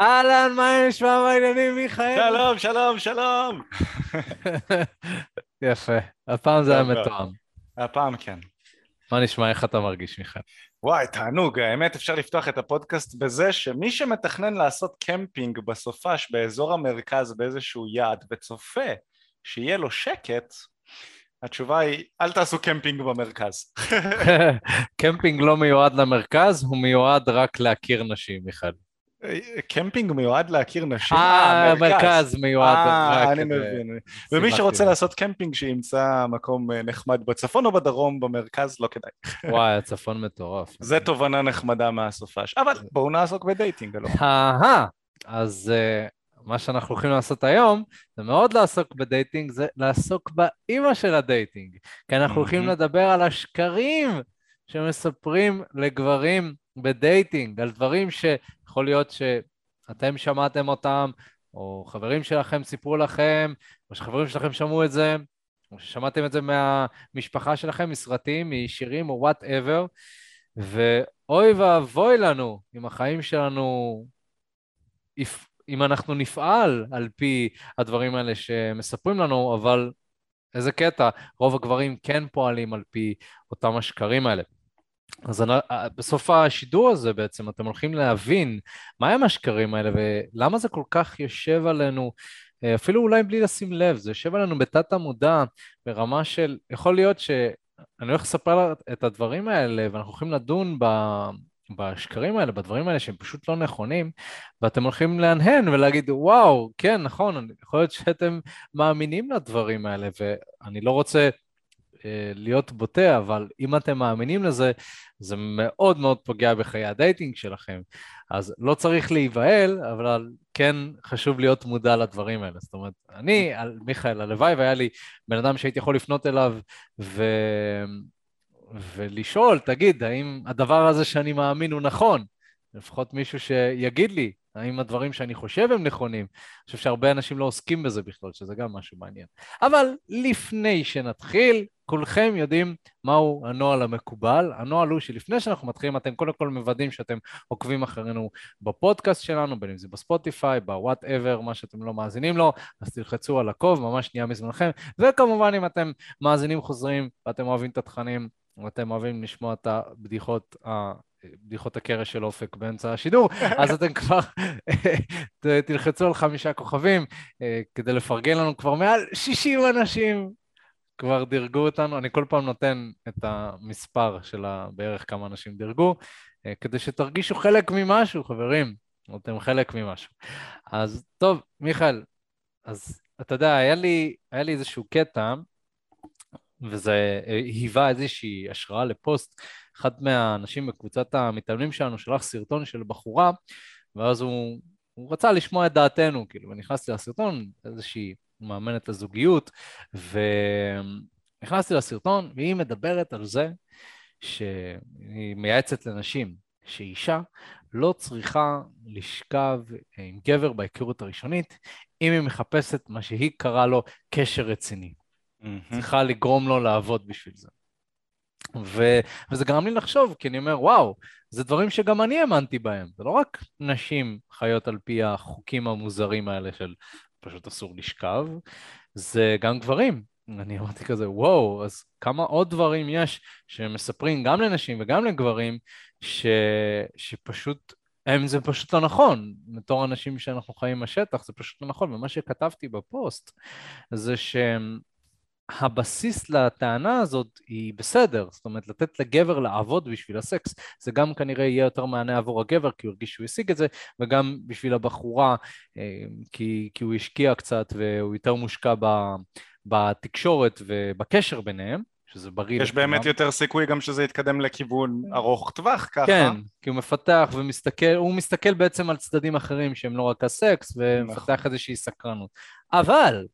אהלן, מה נשמע בעניינים, מיכאל? שלום, שלום, שלום. יפה, הפעם זה היה. מתואם. הפעם כן. מה נשמע, איך אתה מרגיש, מיכאל? וואי, תענוג, האמת אפשר לפתוח את הפודקאסט בזה שמי שמתכנן לעשות קמפינג בסופש באזור המרכז באיזשהו יעד וצופה שיהיה לו שקט, התשובה היא, אל תעשו קמפינג במרכז. קמפינג לא מיועד למרכז, הוא מיועד רק להכיר נשים, מיכאל. קמפינג מיועד להכיר נשים? אה, מרכז מיועד אה, אני מבין. ומי שרוצה. לעשות קמפינג שימצא מקום אה, נחמד בצפון או בדרום, במרכז, לא כדאי. וואי, הצפון מטורף. זה תובנה נחמדה מהסופש. אבל בואו נעסוק ב dating, אלו. אהה, אז אה, מה שאנחנו הולכים לעשות היום, זה מאוד לעסוק ב dating, זה לעסוק באימא של ה dating. כי אנחנו הולכים. לדבר על השקרים שמספרים לגברים ב dating, על דברים שיכול להיות שאתם שמעתם אותם, או חברים שלכם סיפרו לכם, או שחברים שלכם שמעו את זה, או ששמעתם את זה מהמשפחה שלכם, מסרטים, משירים או וואטאבר, ואוי ואבוי לנו אם החיים שלנו, אם אנחנו נפעל על פי הדברים האלה שמספרים לנו, אבל איזה קטע, רוב הגברים כן פועלים על פי אותם השקרים האלה. אז אני, בסוף השידור הזה בעצם אתם הולכים להבין מהם השקרים האלה ולמה זה כל כך יושב עלינו, אה, אפילו אולי בלי לשים לב, זה יושב עלינו בתת המודע ברמה של, יכול להיות שאני הולך לספר את הדברים האלה ואנחנו הולכים לדון ב... בשקרים האלה, בדברים האלה שהם פשוט לא נכונים, ואתם הולכים להנהן ולהגיד, וואו, כן, נכון, יכול להיות שאתם מאמינים לדברים האלה, ואני לא רוצה אה, להיות בוטה, אבל אם אתם מאמינים לזה, זה מאוד מאוד פוגע בחיי ה dating שלכם. אז לא צריך להיבהל, אבל כן חשוב להיות מודע לדברים האלה. זאת אומרת, אני, על- מיכאל, הלוואי והיה לי בן אדם שהייתי יכול לפנות אליו ו... ולשאול, תגיד, האם הדבר הזה שאני מאמין הוא נכון? לפחות מישהו שיגיד לי האם הדברים שאני חושב הם נכונים. אני חושב שהרבה אנשים לא עוסקים בזה בכלל, שזה גם משהו מעניין. אבל לפני שנתחיל, כולכם יודעים מהו הנוהל המקובל. הנוהל הוא שלפני שאנחנו מתחילים, אתם קודם כל מוודאים שאתם עוקבים אחרינו בפודקאסט שלנו, בין אם זה בספוטיפיי, בוואטאבר, מה שאתם לא מאזינים לו, אז תלחצו על עקוב, ממש שנייה מזמנכם. וכמובן, אם אתם מאזינים חוזרים ואתם אוהבים את התכנים, ואתם אוהבים לשמוע את הבדיחות, בדיחות הקרש של אופק באמצע השידור, אז אתם כבר ת- תלחצו על חמישה כוכבים אה, כדי לפרגן לנו כבר מעל 60 אנשים כבר דירגו אותנו, אני כל פעם נותן את המספר של בערך כמה אנשים דירגו, אה, כדי שתרגישו חלק ממשהו, חברים, אתם חלק ממשהו. אז טוב, מיכאל, אז אתה יודע, היה לי, היה לי איזשהו קטע, וזה אה, היווה איזושהי השראה לפוסט. אחד מהאנשים בקבוצת המתאמנים שלנו שלח סרטון של בחורה, ואז הוא, הוא רצה לשמוע את דעתנו, כאילו, ונכנסתי לסרטון, איזושהי מאמנת לזוגיות, ונכנסתי לסרטון, והיא מדברת על זה שהיא מייעצת לנשים, שאישה לא צריכה לשכב עם גבר בהיכרות הראשונית, אם היא מחפשת מה שהיא קראה לו קשר רציני. צריכה לגרום לו לעבוד בשביל זה. ו... וזה גרם לי לחשוב, כי אני אומר, וואו, זה דברים שגם אני האמנתי בהם. זה לא רק נשים חיות על פי החוקים המוזרים האלה של פשוט אסור לשכב, זה גם גברים. אני אמרתי כזה, וואו, אז כמה עוד דברים יש שמספרים גם לנשים וגם לגברים, ש... שפשוט, הם זה פשוט לא נכון. בתור אנשים שאנחנו חיים בשטח, זה פשוט לא נכון. ומה שכתבתי בפוסט זה שהם... הבסיס לטענה הזאת היא בסדר, זאת אומרת לתת לגבר לעבוד בשביל הסקס, זה גם כנראה יהיה יותר מענה עבור הגבר כי הוא הרגיש שהוא השיג את זה, וגם בשביל הבחורה אה, כי, כי הוא השקיע קצת והוא יותר מושקע ב, בתקשורת ובקשר ביניהם, שזה בריא יש לכולם. באמת יותר סיכוי גם שזה יתקדם לכיוון ארוך טווח ככה. כן, כי הוא מפתח ומסתכל, הוא מסתכל בעצם על צדדים אחרים שהם לא רק הסקס, ומפתח נכון. איזושהי סקרנות. אבל,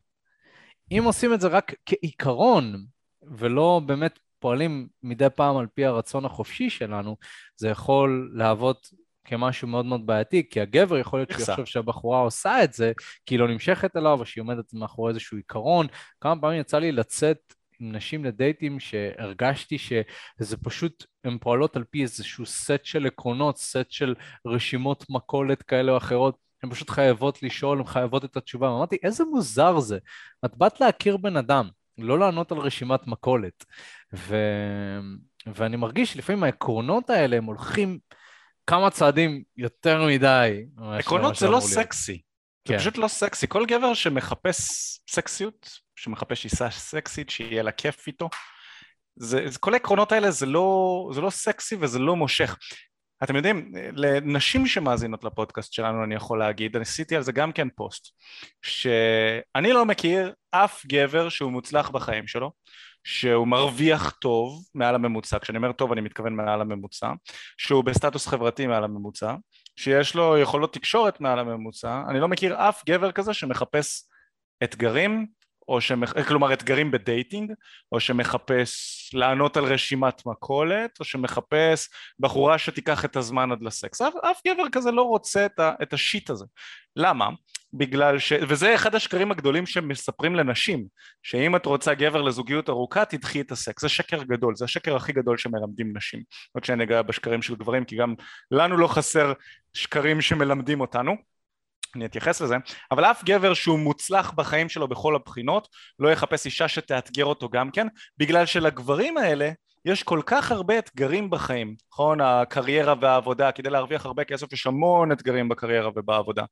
אם עושים את זה רק כעיקרון, ולא באמת פועלים מדי פעם על פי הרצון החופשי שלנו, זה יכול להוות כמשהו מאוד מאוד בעייתי, כי הגבר יכול להיות שהוא. יחשוב שהבחורה עושה את זה, כי היא לא נמשכת אליו, או שהיא עומדת מאחורי איזשהו עיקרון. כמה פעמים יצא לי לצאת עם נשים לדייטים שהרגשתי שזה פשוט, הן פועלות על פי איזשהו סט של עקרונות, סט של רשימות מכולת כאלה או אחרות, הן פשוט חייבות לשאול, הן חייבות את התשובה. אמרתי, איזה מוזר זה. את באת להכיר בן אדם, לא לענות על רשימת מכולת. ו... ואני מרגיש שלפעמים העקרונות האלה הם הולכים כמה צעדים יותר מדי. עקרונות זה לא סקסי. כן. זה פשוט לא סקסי. כל גבר שמחפש סקסיות, שמחפש אישה סקסית, שיהיה לה כיף איתו, זה, זה, כל העקרונות האלה זה לא, זה לא סקסי וזה לא מושך. אתם יודעים, לנשים שמאזינות לפודקאסט שלנו אני יכול להגיד, אני עשיתי על זה גם כן פוסט, שאני לא מכיר אף גבר שהוא מוצלח בחיים שלו, שהוא מרוויח טוב מעל הממוצע, כשאני אומר טוב אני מתכוון מעל הממוצע, שהוא בסטטוס חברתי מעל הממוצע, שיש לו יכולות תקשורת מעל הממוצע, אני לא מכיר אף גבר כזה שמחפש אתגרים או שמח... כלומר אתגרים ב dating, או שמחפש לענות על רשימת מכולת, או שמחפש בחורה שתיקח את הזמן עד לסקס. אף, אף גבר כזה לא רוצה את, ה... את השיט הזה. למה? בגלל ש... וזה אחד השקרים הגדולים שמספרים לנשים, שאם את רוצה גבר לזוגיות ארוכה, תדחי את הסקס. זה שקר גדול, זה השקר הכי גדול שמלמדים נשים. עוד שאני אגע בשקרים של גברים, כי גם לנו לא חסר שקרים שמלמדים אותנו. אני אתייחס לזה, אבל אף גבר שהוא מוצלח בחיים שלו בכל הבחינות לא יחפש אישה שתאתגר אותו גם כן, בגלל שלגברים האלה יש כל כך הרבה אתגרים בחיים, נכון? הקריירה והעבודה, כדי להרוויח הרבה כסף יש המון אתגרים בקריירה ובעבודה.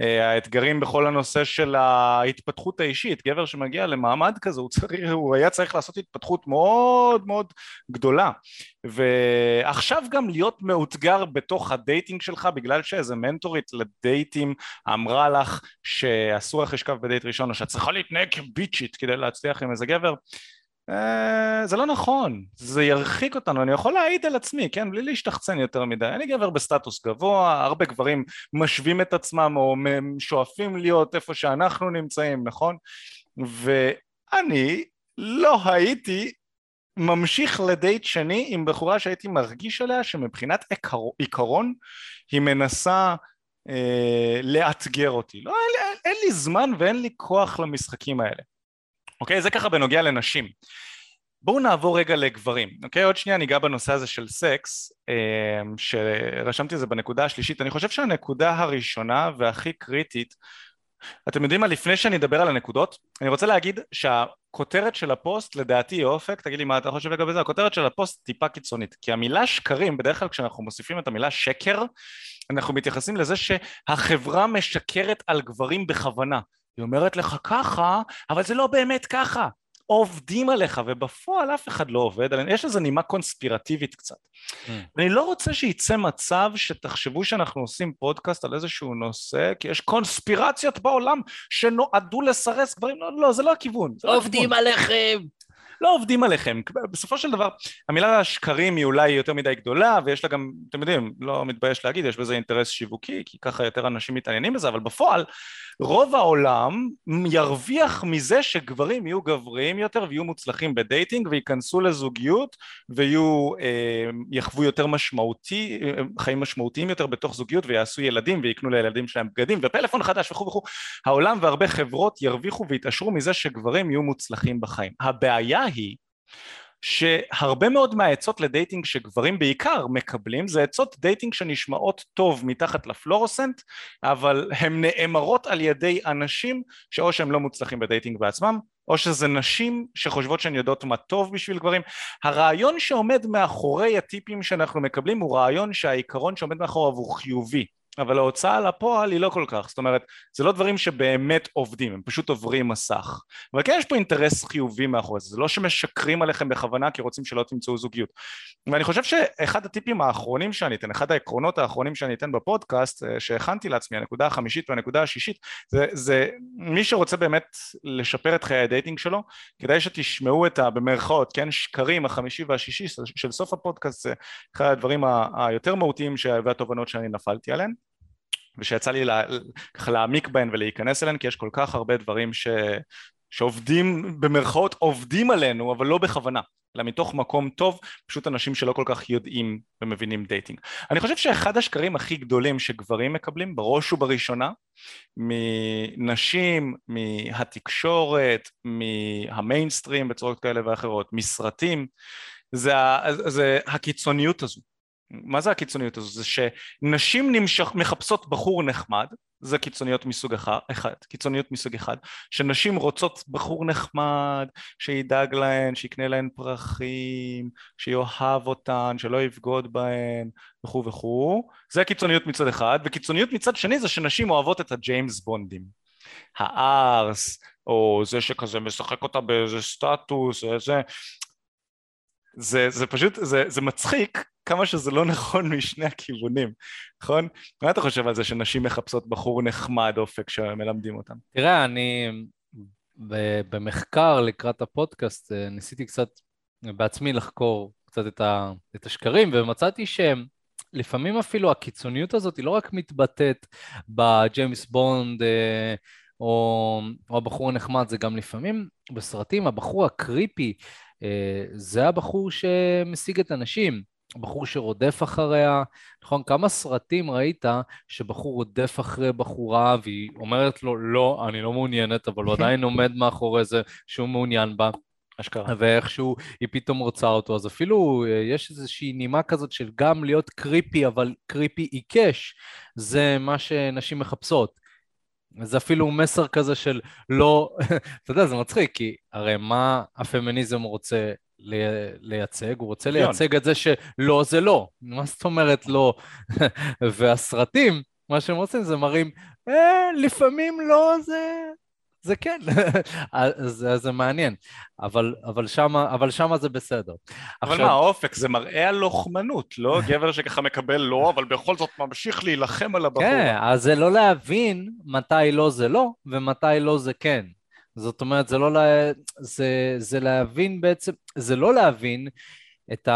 אה, האתגרים בכל הנושא של ההתפתחות האישית, גבר שמגיע למעמד כזה, הוא, צריך, הוא היה צריך לעשות התפתחות מאוד מאוד גדולה. ועכשיו גם להיות מאותגר בתוך ה dating שלך בגלל שאיזה מנטורית לדייטים אמרה לך שאסור לך לשכב בדייט ראשון או שאת צריכה להתנהג כ bitchית כדי להצליח עם איזה גבר זה לא נכון, זה ירחיק אותנו, אני יכול להעיד על עצמי, כן, בלי להשתחצן יותר מדי, אני גבר בסטטוס גבוה, הרבה גברים משווים את עצמם או שואפים להיות איפה שאנחנו נמצאים, נכון? ואני לא הייתי ממשיך לדייט שני עם בחורה שהייתי מרגיש עליה שמבחינת עיקר, עיקרון היא מנסה אה, לאתגר אותי, לא, אין, אין, אין לי זמן ואין לי כוח למשחקים האלה אוקיי? זה ככה בנוגע לנשים. בואו נעבור רגע לגברים, אוקיי? עוד שנייה ניגע בנושא הזה של סקס, אמ, שרשמתי את זה בנקודה השלישית. אני חושב שהנקודה הראשונה והכי קריטית, אתם יודעים מה? לפני שאני אדבר על הנקודות, אני רוצה להגיד שהכותרת של הפוסט, לדעתי, אופק, תגיד לי מה אתה חושב לגבי זה, הכותרת של הפוסט טיפה קיצונית. כי המילה שקרים, בדרך כלל כשאנחנו מוסיפים את המילה שקר, אנחנו מתייחסים לזה שהחברה משקרת על גברים בכוונה. היא אומרת לך ככה, אבל זה לא באמת ככה. עובדים עליך, ובפועל אף אחד לא עובד עלינו, יש לזה נימה קונספירטיבית קצת. Mm. אני לא רוצה שייצא מצב שתחשבו שאנחנו עושים פודקאסט על איזשהו נושא, כי יש קונספירציות בעולם שנועדו לסרס דברים, לא, לא, זה לא הכיוון. לא עובדים לא עליכם. לא עובדים עליכם. בסופו של דבר, המילה שקרים היא אולי יותר מדי גדולה, ויש לה גם, אתם יודעים, לא מתבייש להגיד, יש בזה אינטרס שיווקי, כי ככה יותר אנשים מתעניינים בזה, אבל בפועל, רוב העולם ירוויח מזה שגברים יהיו גבריים יותר ויהיו מוצלחים בדייטינג וייכנסו לזוגיות ויהיו, אה, יחוו יותר משמעותי, אה, חיים משמעותיים יותר בתוך זוגיות ויעשו ילדים ויקנו לילדים שלהם בגדים ופלאפון חדש וכו' וכו'. העולם והרבה חברות ירוויחו ויתעשרו מזה שגברים יהיו מוצלחים בחיים. הבעיה היא שהרבה מאוד מהעצות לדייטינג שגברים בעיקר מקבלים זה עצות דייטינג שנשמעות טוב מתחת לפלורוסנט אבל הן נאמרות על ידי אנשים שאו שהם לא מוצלחים בדייטינג בעצמם או שזה נשים שחושבות שהן יודעות מה טוב בשביל גברים. הרעיון שעומד מאחורי הטיפים שאנחנו מקבלים הוא רעיון שהעיקרון שעומד מאחוריו הוא חיובי אבל ההוצאה לפועל היא לא כל כך, זאת אומרת, זה לא דברים שבאמת עובדים, הם פשוט עוברים מסך. אבל כן יש פה אינטרס חיובי מאחורי זה, זה לא שמשקרים עליכם בכוונה כי רוצים שלא תמצאו זוגיות. ואני חושב שאחד הטיפים האחרונים שאני אתן, אחד העקרונות האחרונים שאני אתן בפודקאסט, אה, שהכנתי לעצמי, הנקודה החמישית והנקודה השישית, זה, זה מי שרוצה באמת לשפר את חיי הדייטינג שלו, כדאי שתשמעו את ה... במרכאות, כן, שקרים החמישי והשישי של סוף הפודקאסט, זה אחד הדברים היותר מהותיים והתובנות שאני נפלתי עליהן. ושיצא לי לה, ככה להעמיק בהן ולהיכנס אליהן כי יש כל כך הרבה דברים ש, שעובדים במרכאות עובדים עלינו אבל לא בכוונה אלא מתוך מקום טוב פשוט אנשים שלא כל כך יודעים ומבינים דייטינג. אני חושב שאחד השקרים הכי גדולים שגברים מקבלים בראש ובראשונה מנשים, מהתקשורת, מהמיינסטרים בצורות כאלה ואחרות, מסרטים זה, זה הקיצוניות הזו מה זה הקיצוניות הזו? זה שנשים נמשך, מחפשות בחור נחמד, זה קיצוניות מסוג אחד, אחד, קיצוניות מסוג אחד, שנשים רוצות בחור נחמד, שידאג להן, שיקנה להן פרחים, שיאהב אותן, שלא יבגוד בהן, וכו' וכו', זה קיצוניות מצד אחד, וקיצוניות מצד שני זה שנשים אוהבות את הג'יימס בונדים. הארס, או זה שכזה משחק אותה באיזה סטטוס, איזה... זה, זה פשוט, זה, זה מצחיק כמה שזה לא נכון משני הכיוונים, נכון? מה אתה חושב על זה שנשים מחפשות בחור נחמד אופק שמלמדים אותם? תראה, אני במחקר לקראת הפודקאסט אה, ניסיתי קצת בעצמי לחקור קצת את, ה, את השקרים, ומצאתי שהם לפעמים אפילו הקיצוניות הזאת היא לא רק מתבטאת בג'יימס בונד אה, או, או הבחור הנחמד, זה גם לפעמים בסרטים, הבחור ה creepy, זה הבחור שמשיג את הנשים, הבחור שרודף אחריה, נכון? כמה סרטים ראית שבחור רודף אחרי בחורה והיא אומרת לו, לא, אני לא מעוניינת, אבל הוא עדיין עומד מאחורי זה שהוא מעוניין בה. אשכרה. ואיכשהו היא פתאום רוצה אותו, אז אפילו אה, יש איזושהי נימה כזאת של גם להיות קריפי, אבל קריפי עיקש, זה מה שנשים מחפשות. זה אפילו מסר כזה של לא, אתה יודע, זה מצחיק, כי הרי מה הפמיניזם רוצה לייצג? הוא רוצה לייצג את זה שלא זה לא. מה זאת אומרת לא? והסרטים, מה שהם רוצים זה מראים, אה, לפעמים לא זה... זה כן, זה, זה מעניין, אבל, אבל, שמה, אבל שמה זה בסדר. אבל עכשיו... מה, האופק זה מראה על לוחמנות, לא גבר שככה מקבל לא, אבל בכל זאת ממשיך להילחם על הבחורה. כן, אז זה לא להבין מתי לא זה לא, ומתי לא זה כן. זאת אומרת, זה לא, לה... זה, זה להבין בעצם, זה לא להבין את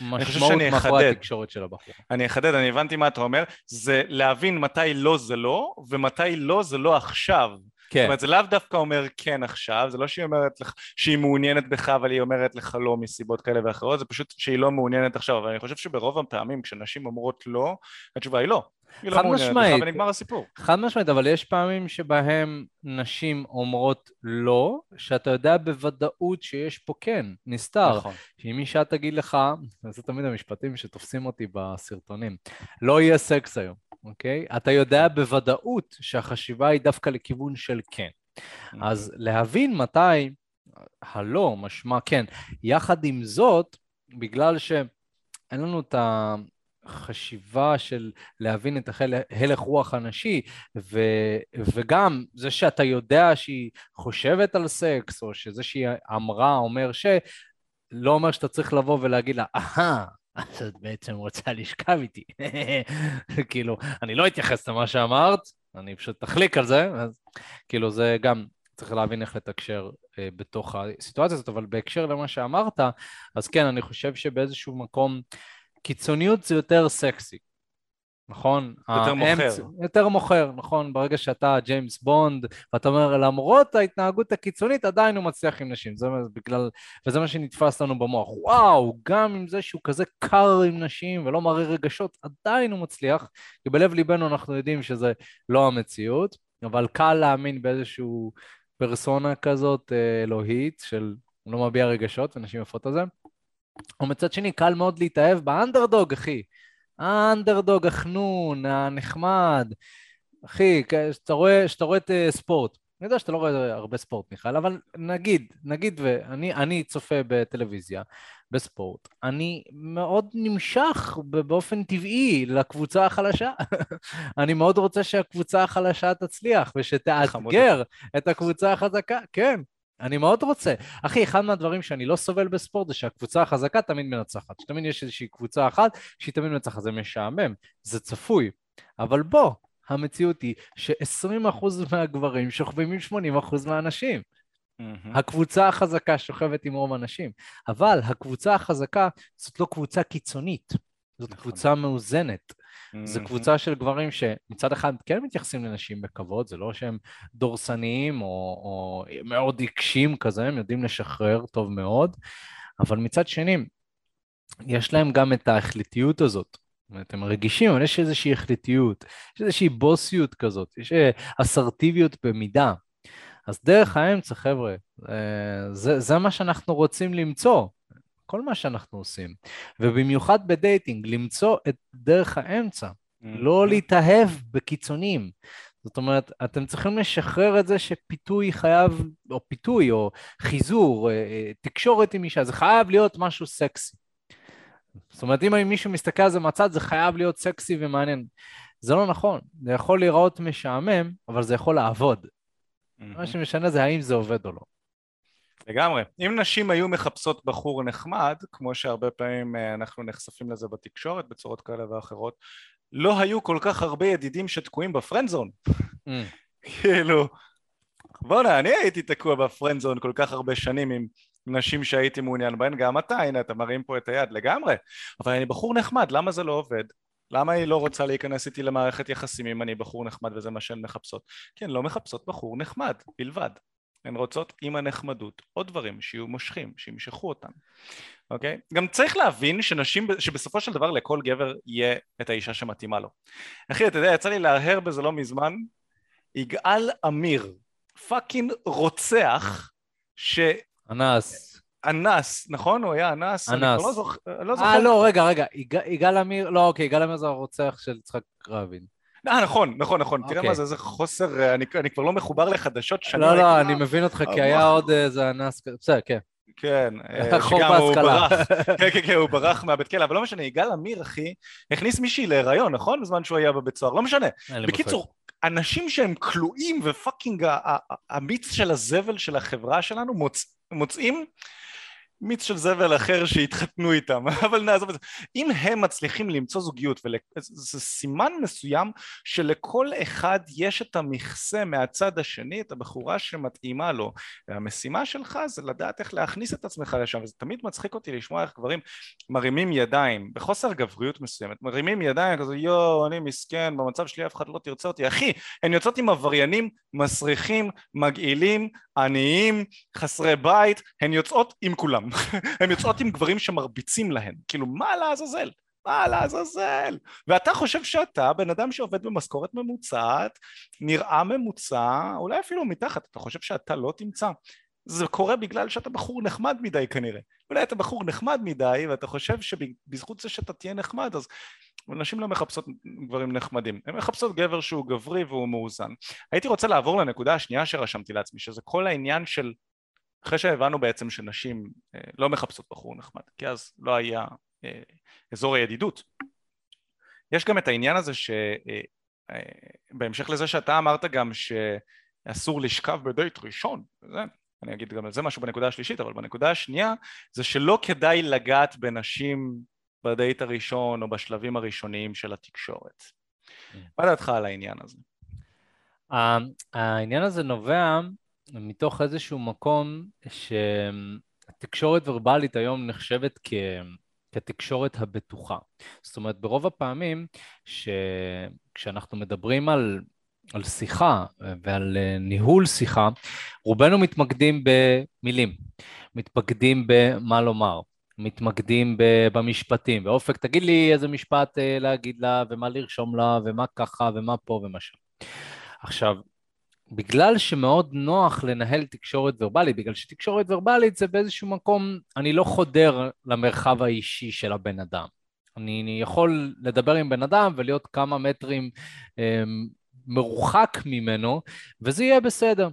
המשמעות מאחורי התקשורת של הבחור. אני אחדד, אני הבנתי מה אתה אומר, זה להבין מתי לא זה לא, ומתי לא זה לא עכשיו. כן. זאת אומרת, זה לאו דווקא אומר כן עכשיו, זה לא שהיא אומרת לך שהיא מעוניינת בך, אבל היא אומרת לך לא מסיבות כאלה ואחרות, זה פשוט שהיא לא מעוניינת עכשיו, אבל אני חושב שברוב הפעמים כשנשים אומרות לא, התשובה היא לא. היא לא מעוניינת בך ונגמר הסיפור. חד משמעית, אבל יש פעמים שבהם נשים אומרות לא, שאתה יודע בוודאות שיש פה כן, נסתר. נכון. שאם אישה תגיד לך, זה תמיד המשפטים שתופסים אותי בסרטונים, לא יהיה סקס היום. אוקיי? אתה יודע בוודאות שהחשיבה היא דווקא לכיוון של כן. אז להבין מתי הלא משמע כן. יחד עם זאת, בגלל שאין לנו את החשיבה של להבין את ההלך רוח הנשי, ו, וגם זה שאתה יודע שהיא חושבת על סקס, או שזה שהיא אמרה, אומר ש... לא אומר שאתה צריך לבוא ולהגיד לה, אהה, אז את בעצם רוצה לשכב איתי. כאילו, אני לא אתייחס למה שאמרת, אני פשוט תחליק על זה, אז כאילו זה גם, צריך להבין איך לתקשר אה, בתוך הסיטואציה הזאת, אבל בהקשר למה שאמרת, אז כן, אני חושב שבאיזשהו מקום קיצוניות זה יותר סקסי. נכון? יותר מוכר. יותר מוכר, נכון? ברגע שאתה ג'יימס בונד, ואתה אומר, למרות ההתנהגות הקיצונית, עדיין הוא מצליח עם נשים. זה בגלל, וזה מה שנתפס לנו במוח. וואו, גם עם זה שהוא כזה קר עם נשים ולא מראה רגשות, עדיין הוא מצליח, כי בלב ליבנו אנחנו יודעים שזה לא המציאות, אבל קל להאמין באיזשהו פרסונה כזאת אה, אלוהית של הוא לא מביע רגשות, ונשים יפות על זה. ומצד שני, קל מאוד להתאהב באנדרדוג, אחי. האנדרדוג החנון, הנחמד. אחי, כשאתה רואה, רואה את uh, ספורט, אני יודע שאתה לא רואה הרבה ספורט, מיכל, אבל נגיד, נגיד ואני צופה בטלוויזיה, בספורט, אני מאוד נמשך באופן טבעי לקבוצה החלשה. אני מאוד רוצה שהקבוצה החלשה תצליח ושתאתגר את הקבוצה החזקה, כן. אני מאוד רוצה. אחי, אחד מהדברים שאני לא סובל בספורט זה שהקבוצה החזקה תמיד מנצחת. שתמיד יש איזושהי קבוצה אחת שהיא תמיד מנצחת. זה משעמם, זה צפוי. אבל בוא, המציאות היא ש-20% מהגברים שוכבים עם 80% מהנשים. Mm-hmm. הקבוצה החזקה שוכבת עם רוב הנשים. אבל הקבוצה החזקה זאת לא קבוצה קיצונית, זאת נכון. קבוצה מאוזנת. זו קבוצה של גברים שמצד אחד כן מתייחסים לנשים בכבוד, זה לא שהם דורסניים או, או מאוד עיקשים כזה, הם יודעים לשחרר טוב מאוד, אבל מצד שני, יש להם גם את ההחלטיות הזאת. זאת אומרת, הם רגישים, אבל יש איזושהי החלטיות, יש איזושהי בוסיות כזאת, יש אה, אסרטיביות במידה. אז דרך האמצע, חבר'ה, אה, זה, זה מה שאנחנו רוצים למצוא. כל מה שאנחנו עושים, ובמיוחד בדייטינג, למצוא את דרך האמצע, mm-hmm. לא להתאהב בקיצונים. זאת אומרת, אתם צריכים לשחרר את זה שפיתוי חייב, או פיתוי, או חיזור, אה, אה, תקשורת עם אישה, זה חייב להיות משהו סקסי. זאת אומרת, אם מישהו מסתכל על זה מהצד, זה חייב להיות סקסי ומעניין. זה לא נכון, זה יכול להיראות משעמם, אבל זה יכול לעבוד. Mm-hmm. מה שמשנה זה האם זה עובד או לא. לגמרי. אם נשים היו מחפשות בחור נחמד, כמו שהרבה פעמים אה, אנחנו נחשפים לזה בתקשורת בצורות כאלה ואחרות, לא היו כל כך הרבה ידידים שתקועים בפרנדזון. Mm. כאילו, בואנה, אני הייתי תקוע בפרנדזון כל כך הרבה שנים עם נשים שהייתי מעוניין בהן, גם אתה, הנה, אתה מרים פה את היד לגמרי. אבל אני בחור נחמד, למה זה לא עובד? למה היא לא רוצה להיכנס איתי למערכת יחסים אם אני בחור נחמד וזה מה שהן מחפשות? כן, לא מחפשות בחור נחמד בלבד. הן רוצות עם הנחמדות עוד דברים שיהיו מושכים, שימשכו אותן, אוקיי? גם צריך להבין שנשים, שבסופו של דבר לכל גבר יהיה את האישה שמתאימה לו. אחי, אתה יודע, יצא לי להרהר בזה לא מזמן, יגאל עמיר, פאקינג רוצח, ש... אנס. אנס, נכון? הוא היה אנס? אנס. אני לא זוכר. לא אה, לא, רגע, רגע, יגאל עמיר, לא, אוקיי, יגאל עמיר זה הרוצח של יצחק רבין. אה, נכון, נכון, נכון. תראה אוקיי. מה זה, איזה חוסר, אה, אני כבר לא מחובר לחדשות שנים. לא, לא, אני מבין אותך, כי היה עוד איזה אנס, בסדר, כן. כן, שגם הוא ברח, כן, כן, כן, הוא ברח מהבית כלא, אבל לא משנה, יגאל עמיר, אחי, הכניס מישהי להיריון, נכון? בזמן שהוא היה בבית סוהר, לא משנה. בקיצור, אנשים שהם כלואים ופאקינג המיץ של הזבל של החברה שלנו מוצאים מיץ של זבל אחר שהתחתנו איתם, אבל נעזוב את זה. אם הם מצליחים למצוא זוגיות, וזה סימן מסוים שלכל אחד יש את המכסה מהצד השני, את הבחורה שמתאימה לו, והמשימה שלך זה לדעת איך להכניס את עצמך לשם, וזה תמיד מצחיק אותי לשמוע איך גברים מרימים ידיים, בחוסר גבריות מסוימת, מרימים ידיים כזה יואו אני מסכן, במצב שלי אף אחד לא תרצה אותי, אחי, הן יוצאות עם עבריינים מסריחים, מגעילים, עניים, חסרי בית, הן יוצאות עם כולם הן יוצאות עם גברים שמרביצים להן, כאילו מה לעזאזל? מה לעזאזל? ואתה חושב שאתה בן אדם שעובד במשכורת ממוצעת, נראה ממוצע, אולי אפילו מתחת, אתה חושב שאתה לא תמצא? זה קורה בגלל שאתה בחור נחמד מדי כנראה. אולי אתה בחור נחמד מדי ואתה חושב שבזכות זה שאתה תהיה נחמד אז נשים לא מחפשות גברים נחמדים, הן מחפשות גבר שהוא גברי והוא מאוזן. הייתי רוצה לעבור לנקודה השנייה שרשמתי לעצמי, שזה כל העניין של אחרי שהבנו בעצם שנשים אה, לא מחפשות בחור נחמד, כי אז לא היה אה, אזור הידידות. יש גם את העניין הזה שבהמשך אה, לזה שאתה אמרת גם שאסור לשכב בדייט ראשון, וזה, אני אגיד גם על זה משהו בנקודה השלישית, אבל בנקודה השנייה זה שלא כדאי לגעת בנשים בדייט הראשון או בשלבים הראשוניים של התקשורת. Mm. מה דעתך על העניין הזה? העניין הזה נובע מתוך איזשהו מקום שהתקשורת ורבלית היום נחשבת כ... כתקשורת הבטוחה. זאת אומרת, ברוב הפעמים שכשאנחנו מדברים על, על שיחה ועל אה, ניהול שיחה, רובנו מתמקדים במילים, מתמקדים במה לומר, מתמקדים במשפטים. ואופק, תגיד לי איזה משפט אה, להגיד לה, ומה לרשום לה, ומה ככה, ומה פה ומה שם. עכשיו, בגלל שמאוד נוח לנהל תקשורת ורבלית, בגלל שתקשורת ורבלית זה באיזשהו מקום, אני לא חודר למרחב האישי של הבן אדם. אני, אני יכול לדבר עם בן אדם ולהיות כמה מטרים אה, מרוחק ממנו, וזה יהיה בסדר.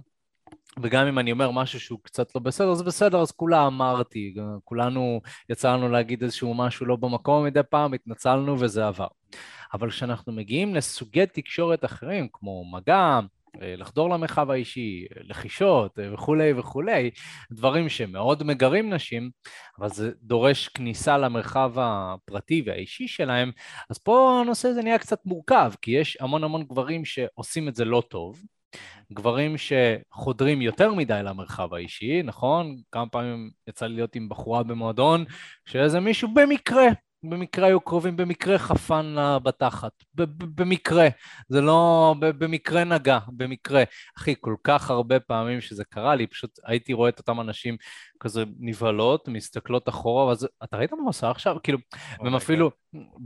וגם אם אני אומר משהו שהוא קצת לא בסדר, זה בסדר, אז כולה אמרתי. כולנו יצא לנו להגיד איזשהו משהו לא במקום מדי פעם, התנצלנו וזה עבר. אבל כשאנחנו מגיעים לסוגי תקשורת אחרים, כמו מגע, לחדור למרחב האישי, לחישות אה, וכולי וכולי, דברים שמאוד מגרים נשים, אבל זה דורש כניסה למרחב הפרטי והאישי שלהם, אז פה הנושא הזה נהיה קצת מורכב, כי יש המון המון גברים שעושים את זה לא טוב, גברים שחודרים יותר מדי למרחב האישי, נכון? כמה פעמים יצא לי להיות עם בחורה במועדון, שאיזה מישהו במקרה במקרה היו קרובים, במקרה חפן לה בתחת, במקרה, זה לא, במקרה נגע, במקרה. אחי, כל כך הרבה פעמים שזה קרה לי, פשוט הייתי רואה את אותם אנשים כזה נבהלות, מסתכלות אחורה, ואז אתה ראית מה הוא עושה עכשיו? כאילו, והם אפילו,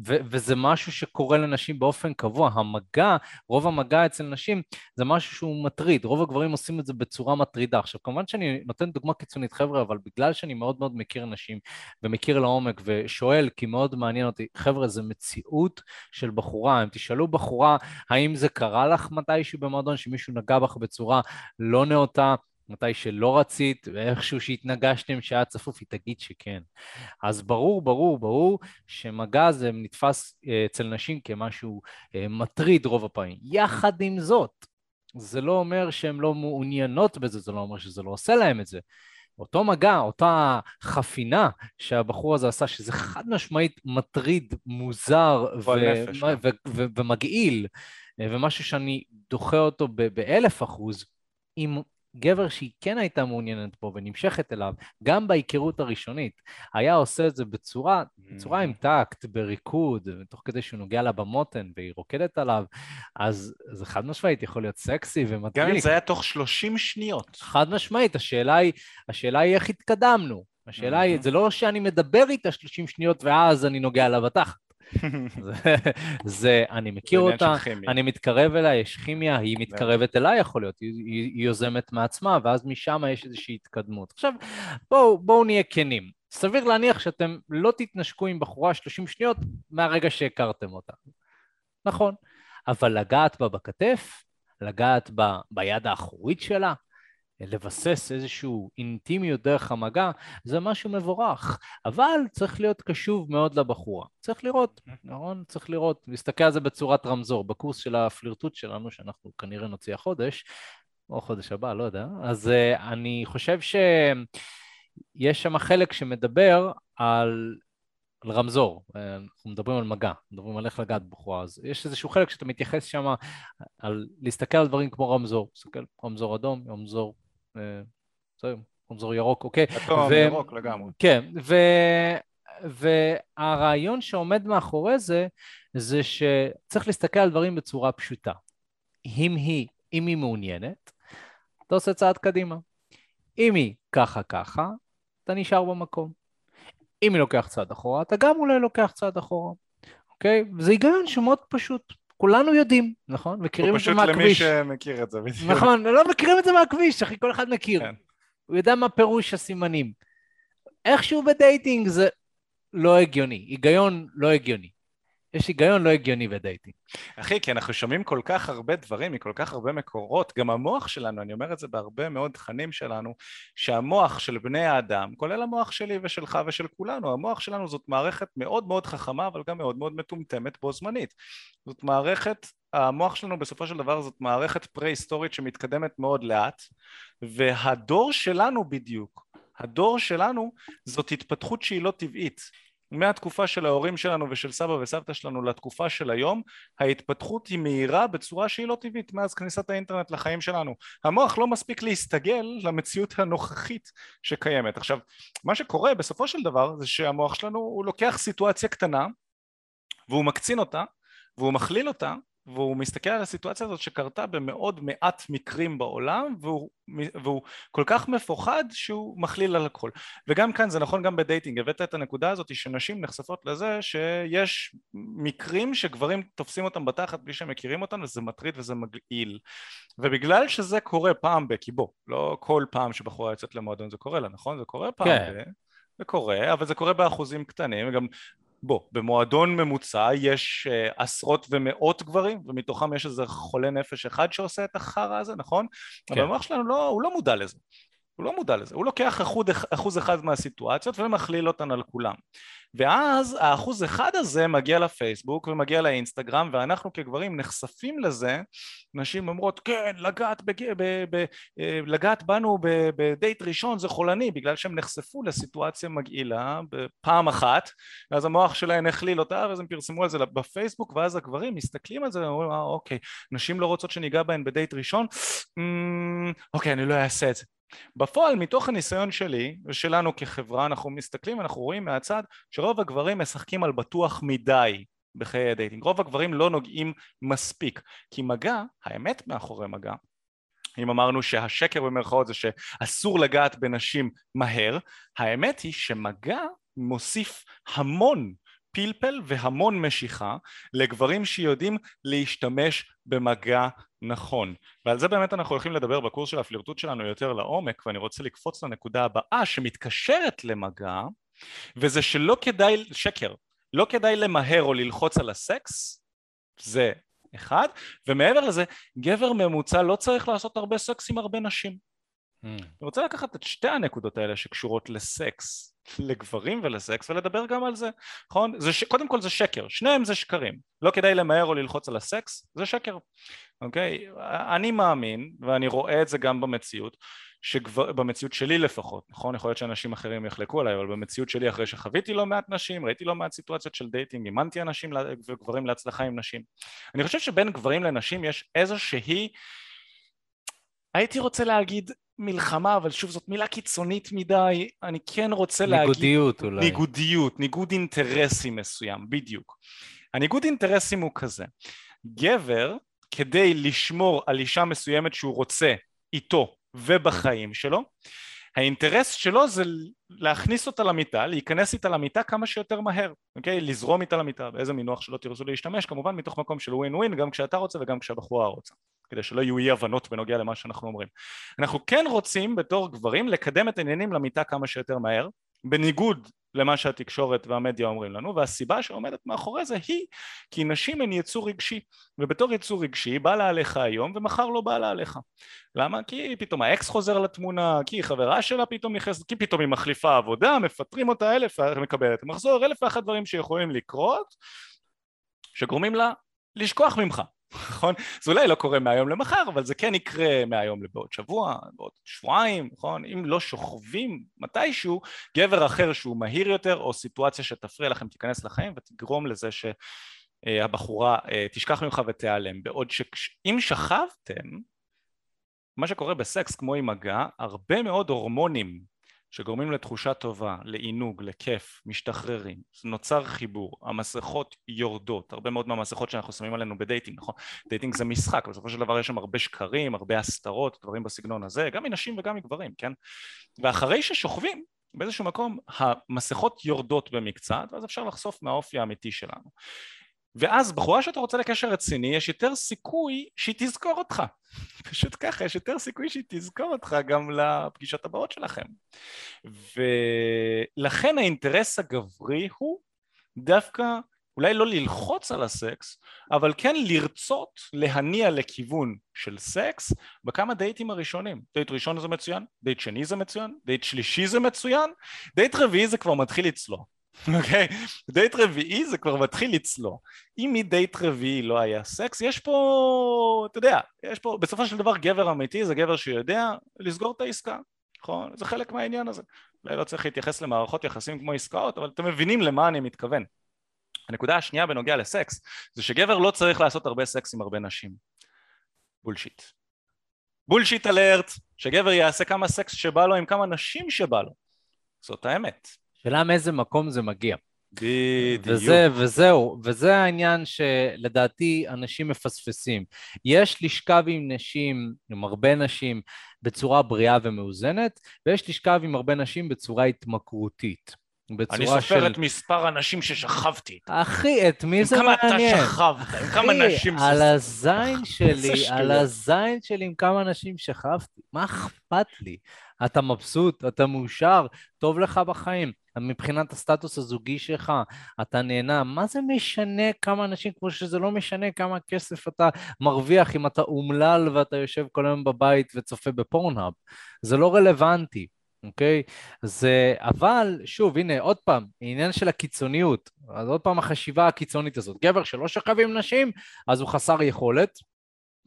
ו- וזה משהו שקורה לנשים באופן קבוע. המגע, רוב המגע אצל נשים זה משהו שהוא מטריד, רוב הגברים עושים את זה בצורה מטרידה. עכשיו, כמובן שאני נותן דוגמה קיצונית, חבר'ה, אבל בגלל שאני מאוד מאוד מכיר נשים ומכיר לעומק ושואל, כי מאוד מעניין אותי, חבר'ה, זה מציאות של בחורה. אם תשאלו בחורה, האם זה קרה לך מתישהו במועדון, שמישהו נגע בך בצורה לא נאותה, מתי שלא רצית, ואיכשהו שהתנגשתם שהיה צפוף, היא תגיד שכן. אז ברור, ברור, ברור שמגע זה נתפס אה, אצל נשים כמשהו אה, מטריד רוב הפעמים. יחד עם זאת, זה לא אומר שהן לא מעוניינות בזה, זה לא אומר שזה לא עושה להן את זה. אותו מגע, אותה חפינה שהבחור הזה עשה, שזה חד משמעית מטריד, מוזר ו- ו- ו- ו- ומגעיל, אה, ומשהו שאני דוחה אותו באלף אחוז, אם גבר שהיא כן הייתה מעוניינת בו ונמשכת אליו, גם בהיכרות הראשונית, היה עושה את זה בצורה, בצורה עם טקט, בריקוד, תוך כדי שהוא נוגע לה במותן והיא רוקדת עליו, אז זה חד משמעית יכול להיות סקסי ומדליק. גם אם זה היה תוך 30 שניות. חד משמעית, השאלה היא, השאלה היא איך התקדמנו. השאלה היא, זה לא שאני מדבר איתה 30 שניות ואז אני נוגע לה בתחת. זה, זה, אני מכיר אותה, אני מתקרב אליה, יש כימיה, היא מתקרבת אליי יכול להיות, היא, היא יוזמת מעצמה, ואז משם יש איזושהי התקדמות. עכשיו, בואו בוא נהיה כנים. סביר להניח שאתם לא תתנשקו עם בחורה 30 שניות מהרגע שהכרתם אותה. נכון, אבל לגעת בה בכתף, לגעת בה ביד האחורית שלה, לבסס איזושהי אינטימיות דרך המגע, זה משהו מבורך. אבל צריך להיות קשוב מאוד לבחורה. צריך לראות, נכון? צריך לראות, להסתכל על זה בצורת רמזור. בקורס של הפלירטוט שלנו, שאנחנו כנראה נוציא החודש, או חודש הבא, לא יודע, אז uh, אני חושב שיש שם חלק שמדבר על על רמזור, אנחנו מדברים על מגע, מדברים על איך לגעת בחורה, אז יש איזשהו חלק שאתה מתייחס שם על להסתכל על דברים כמו רמזור, להסתכל רמזור אדום, רמזור רמזור ירוק, אוקיי. אטום, ירוק לגמרי. כן, ו... והרעיון שעומד מאחורי זה, זה שצריך להסתכל על דברים בצורה פשוטה. אם היא, אם היא מעוניינת, אתה עושה צעד קדימה. אם היא ככה ככה, אתה נשאר במקום. אם היא לוקח צעד אחורה, אתה גם אולי לוקח צעד אחורה, אוקיי? זה היגיון שמאוד פשוט. כולנו יודעים, נכון? מכירים את זה מהכביש. פשוט למי שמכיר את זה, בדיוק. נכון, לא מכירים את זה מהכביש, אחי, כל אחד מכיר. כן. הוא יודע מה פירוש הסימנים. איכשהו בדייטינג זה לא הגיוני, היגיון לא הגיוני. יש היגיון לא הגיוני בדייטינג. אחי, כי אנחנו שומעים כל כך הרבה דברים מכל כך הרבה מקורות, גם המוח שלנו, אני אומר את זה בהרבה מאוד תכנים שלנו, שהמוח של בני האדם, כולל המוח שלי ושלך ושל כולנו, המוח שלנו זאת מערכת מאוד מאוד חכמה, אבל גם מאוד מאוד מטומטמת בו זמנית. זאת מערכת, המוח שלנו בסופו של דבר זאת מערכת פרה-היסטורית שמתקדמת מאוד לאט, והדור שלנו בדיוק, הדור שלנו זאת התפתחות שהיא לא טבעית. מהתקופה של ההורים שלנו ושל סבא וסבתא שלנו לתקופה של היום ההתפתחות היא מהירה בצורה שהיא לא טבעית מאז כניסת האינטרנט לחיים שלנו. המוח לא מספיק להסתגל למציאות הנוכחית שקיימת. עכשיו מה שקורה בסופו של דבר זה שהמוח שלנו הוא לוקח סיטואציה קטנה והוא מקצין אותה והוא מכליל אותה והוא מסתכל על הסיטואציה הזאת שקרתה במאוד מעט מקרים בעולם והוא, והוא כל כך מפוחד שהוא מכליל על הכל וגם כאן זה נכון גם בדייטינג הבאת את הנקודה הזאת שנשים נחשפות לזה שיש מקרים שגברים תופסים אותם בתחת בלי שהם מכירים אותם וזה מטריד וזה מגעיל ובגלל שזה קורה פעם ב... כי בוא לא כל פעם שבחורה יוצאת למועדון זה קורה לה נכון? זה קורה פעם כן. ב... זה קורה, אבל זה קורה באחוזים קטנים, וגם בוא, במועדון ממוצע יש uh, עשרות ומאות גברים, ומתוכם יש איזה חולה נפש אחד שעושה את החרא הזה, נכון? כן. אבל המוח שלנו לא, הוא לא מודע לזה. הוא לא מודע לזה, הוא לוקח אחוז, אחוז אחד מהסיטואציות ומכליל אותן על כולם. ואז האחוז אחד הזה מגיע לפייסבוק ומגיע לאינסטגרם ואנחנו כגברים נחשפים לזה. נשים אומרות כן לגעת, בג... ב... ב... אה, לגעת בנו בדייט ראשון זה חולני. בגלל שהם נחשפו לסיטואציה מגעילה פעם אחת ואז המוח שלהם הכליל אותה ואז הם פרסמו על זה בפייסבוק ואז הגברים מסתכלים על זה ואומרים אה, אוקיי נשים לא רוצות שניגע בהן בדייט ראשון. אמ, אוקיי אני לא אעשה את זה בפועל מתוך הניסיון שלי ושלנו כחברה אנחנו מסתכלים ואנחנו רואים מהצד שרוב הגברים משחקים על בטוח מדי בחיי הדייטינג. רוב הגברים לא נוגעים מספיק. כי מגע, האמת מאחורי מגע אם אמרנו שהשקר במרכאות זה שאסור לגעת בנשים מהר, האמת היא שמגע מוסיף המון פלפל והמון משיכה לגברים שיודעים להשתמש במגע נכון ועל זה באמת אנחנו הולכים לדבר בקורס של הפלירטוט שלנו יותר לעומק ואני רוצה לקפוץ לנקודה הבאה שמתקשרת למגע וזה שלא כדאי, שקר, לא כדאי למהר או ללחוץ על הסקס זה אחד ומעבר לזה גבר ממוצע לא צריך לעשות הרבה סקס עם הרבה נשים Mm. אני רוצה לקחת את שתי הנקודות האלה שקשורות לסקס, לגברים ולסקס, ולדבר גם על זה, נכון? זה ש... קודם כל זה שקר, שניהם זה שקרים. לא כדאי למהר או ללחוץ על הסקס, זה שקר, אוקיי? אני מאמין, ואני רואה את זה גם במציאות, שגבר... במציאות שלי לפחות, נכון? יכול להיות שאנשים אחרים יחלקו עליי, אבל במציאות שלי אחרי שחוויתי לא מעט נשים, ראיתי לא מעט סיטואציות של דייטינג, אימנתי אנשים וגברים להצלחה עם נשים. אני חושב שבין גברים לנשים יש איזושהי הייתי רוצה להגיד מלחמה, אבל שוב זאת מילה קיצונית מדי, אני כן רוצה ניגודיות להגיד... ניגודיות אולי. ניגודיות, ניגוד אינטרסים מסוים, בדיוק. הניגוד אינטרסים הוא כזה, גבר כדי לשמור על אישה מסוימת שהוא רוצה איתו ובחיים שלו, האינטרס שלו זה להכניס אותה למיטה, להיכנס איתה למיטה כמה שיותר מהר, אוקיי? לזרום איתה למיטה, באיזה מינוח שלא תרצו להשתמש, כמובן מתוך מקום של ווין ווין, גם כשאתה רוצה וגם כשהבחורה רוצה. כדי שלא יהיו אי הבנות בנוגע למה שאנחנו אומרים. אנחנו כן רוצים בתור גברים לקדם את העניינים למיטה כמה שיותר מהר, בניגוד למה שהתקשורת והמדיה אומרים לנו, והסיבה שעומדת מאחורי זה היא כי נשים הן יצור רגשי, ובתור יצור רגשי בא לה עליך היום ומחר לא בא לה עליך. למה? כי פתאום האקס חוזר לתמונה, כי חברה שלה פתאום נכנסת, כי פתאום היא מחליפה עבודה, מפטרים אותה אלף, מקבלת מחזור, אלף ואחת דברים שיכולים לקרות, שגורמים לה לשכוח ממך. נכון? זה אולי לא קורה מהיום למחר, אבל זה כן יקרה מהיום לבעוד שבוע, בעוד שבועיים, נכון? אם לא שוכבים מתישהו, גבר אחר שהוא מהיר יותר, או סיטואציה שתפריע לכם תיכנס לחיים ותגרום לזה שהבחורה אה, תשכח ממך ותיעלם. בעוד שאם שכבתם, מה שקורה בסקס כמו עם מגע, הרבה מאוד הורמונים שגורמים לתחושה טובה, לעינוג, לכיף, משתחררים, נוצר חיבור, המסכות יורדות, הרבה מאוד מהמסכות שאנחנו שמים עלינו בדייטינג, נכון? דייטינג זה משחק, בסופו של דבר יש שם הרבה שקרים, הרבה הסתרות, דברים בסגנון הזה, גם מנשים וגם מגברים, כן? ואחרי ששוכבים, באיזשהו מקום המסכות יורדות במקצת, ואז אפשר לחשוף מהאופי האמיתי שלנו. ואז בחורה שאתה רוצה לקשר רציני יש יותר סיכוי שהיא תזכור אותך. פשוט ככה יש יותר סיכוי שהיא תזכור אותך גם לפגישות הבאות שלכם. ולכן האינטרס הגברי הוא דווקא אולי לא ללחוץ על הסקס אבל כן לרצות להניע לכיוון של סקס בכמה דייטים הראשונים. דייט ראשון זה מצוין, דייט שני זה מצוין, דייט שלישי זה מצוין, דייט רביעי זה כבר מתחיל לצלול אוקיי? דייט רביעי זה כבר מתחיל לצלול. אם מדייט רביעי לא היה סקס, יש פה, אתה יודע, יש פה, בסופו של דבר גבר אמיתי זה גבר שיודע לסגור את העסקה, נכון? זה חלק מהעניין הזה. אולי לא צריך להתייחס למערכות יחסים כמו עסקאות, אבל אתם מבינים למה אני מתכוון. הנקודה השנייה בנוגע לסקס, זה שגבר לא צריך לעשות הרבה סקס עם הרבה נשים. Bullshit. Bullshit alert, שגבר יעשה כמה סקס שבא לו עם כמה נשים שבא לו. זאת האמת. שאלה מאיזה מקום זה מגיע. בדיוק. וזה, וזהו, וזה העניין שלדעתי אנשים מפספסים. יש לשכב עם נשים, עם הרבה נשים, בצורה בריאה ומאוזנת, ויש לשכב עם הרבה נשים בצורה התמכרותית. אני סופר של... את מספר הנשים ששכבתי. אחי, את מי זה מעניין? עם כמה אתה שכבת? עם כמה נשים זה... על הזין שלי, על הזין שלי עם כמה נשים שכבתי. מה אכפת לי? אתה מבסוט, אתה מאושר, טוב לך בחיים. מבחינת הסטטוס הזוגי שלך, אתה נהנה, מה זה משנה כמה אנשים, כמו שזה לא משנה כמה כסף אתה מרוויח אם אתה אומלל ואתה יושב כל היום בבית וצופה בפורנהאב, זה לא רלוונטי. אוקיי? זה, אבל, שוב, הנה, עוד פעם, עניין של הקיצוניות. אז עוד פעם החשיבה הקיצונית הזאת. גבר שלא שכב עם נשים, אז הוא חסר יכולת.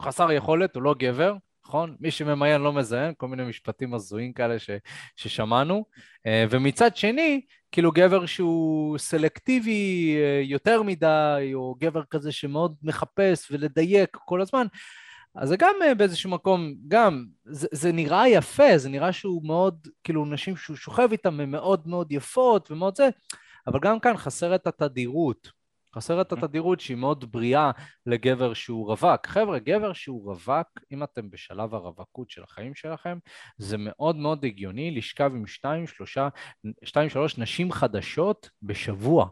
חסר יכולת, הוא לא גבר. נכון? מי שממיין לא מזיין, כל מיני משפטים הזויים כאלה ש, ששמענו. אה, ומצד שני, כאילו גבר שהוא סלקטיבי אה, יותר מדי, או גבר כזה שמאוד מחפש ולדייק כל הזמן, אז זה גם אה, באיזשהו מקום, גם, זה, זה נראה יפה, זה נראה שהוא מאוד, כאילו נשים שהוא שוכב איתן הן מאוד מאוד יפות ומאוד זה, אבל גם כאן חסרת התדירות. חסרת התדירות שהיא מאוד בריאה לגבר שהוא רווק. חבר'ה, גבר שהוא רווק, אם אתם בשלב הרווקות של החיים שלכם, זה מאוד מאוד הגיוני לשכב עם שתיים, שלושה, שתיים, שלוש נשים חדשות בשבוע.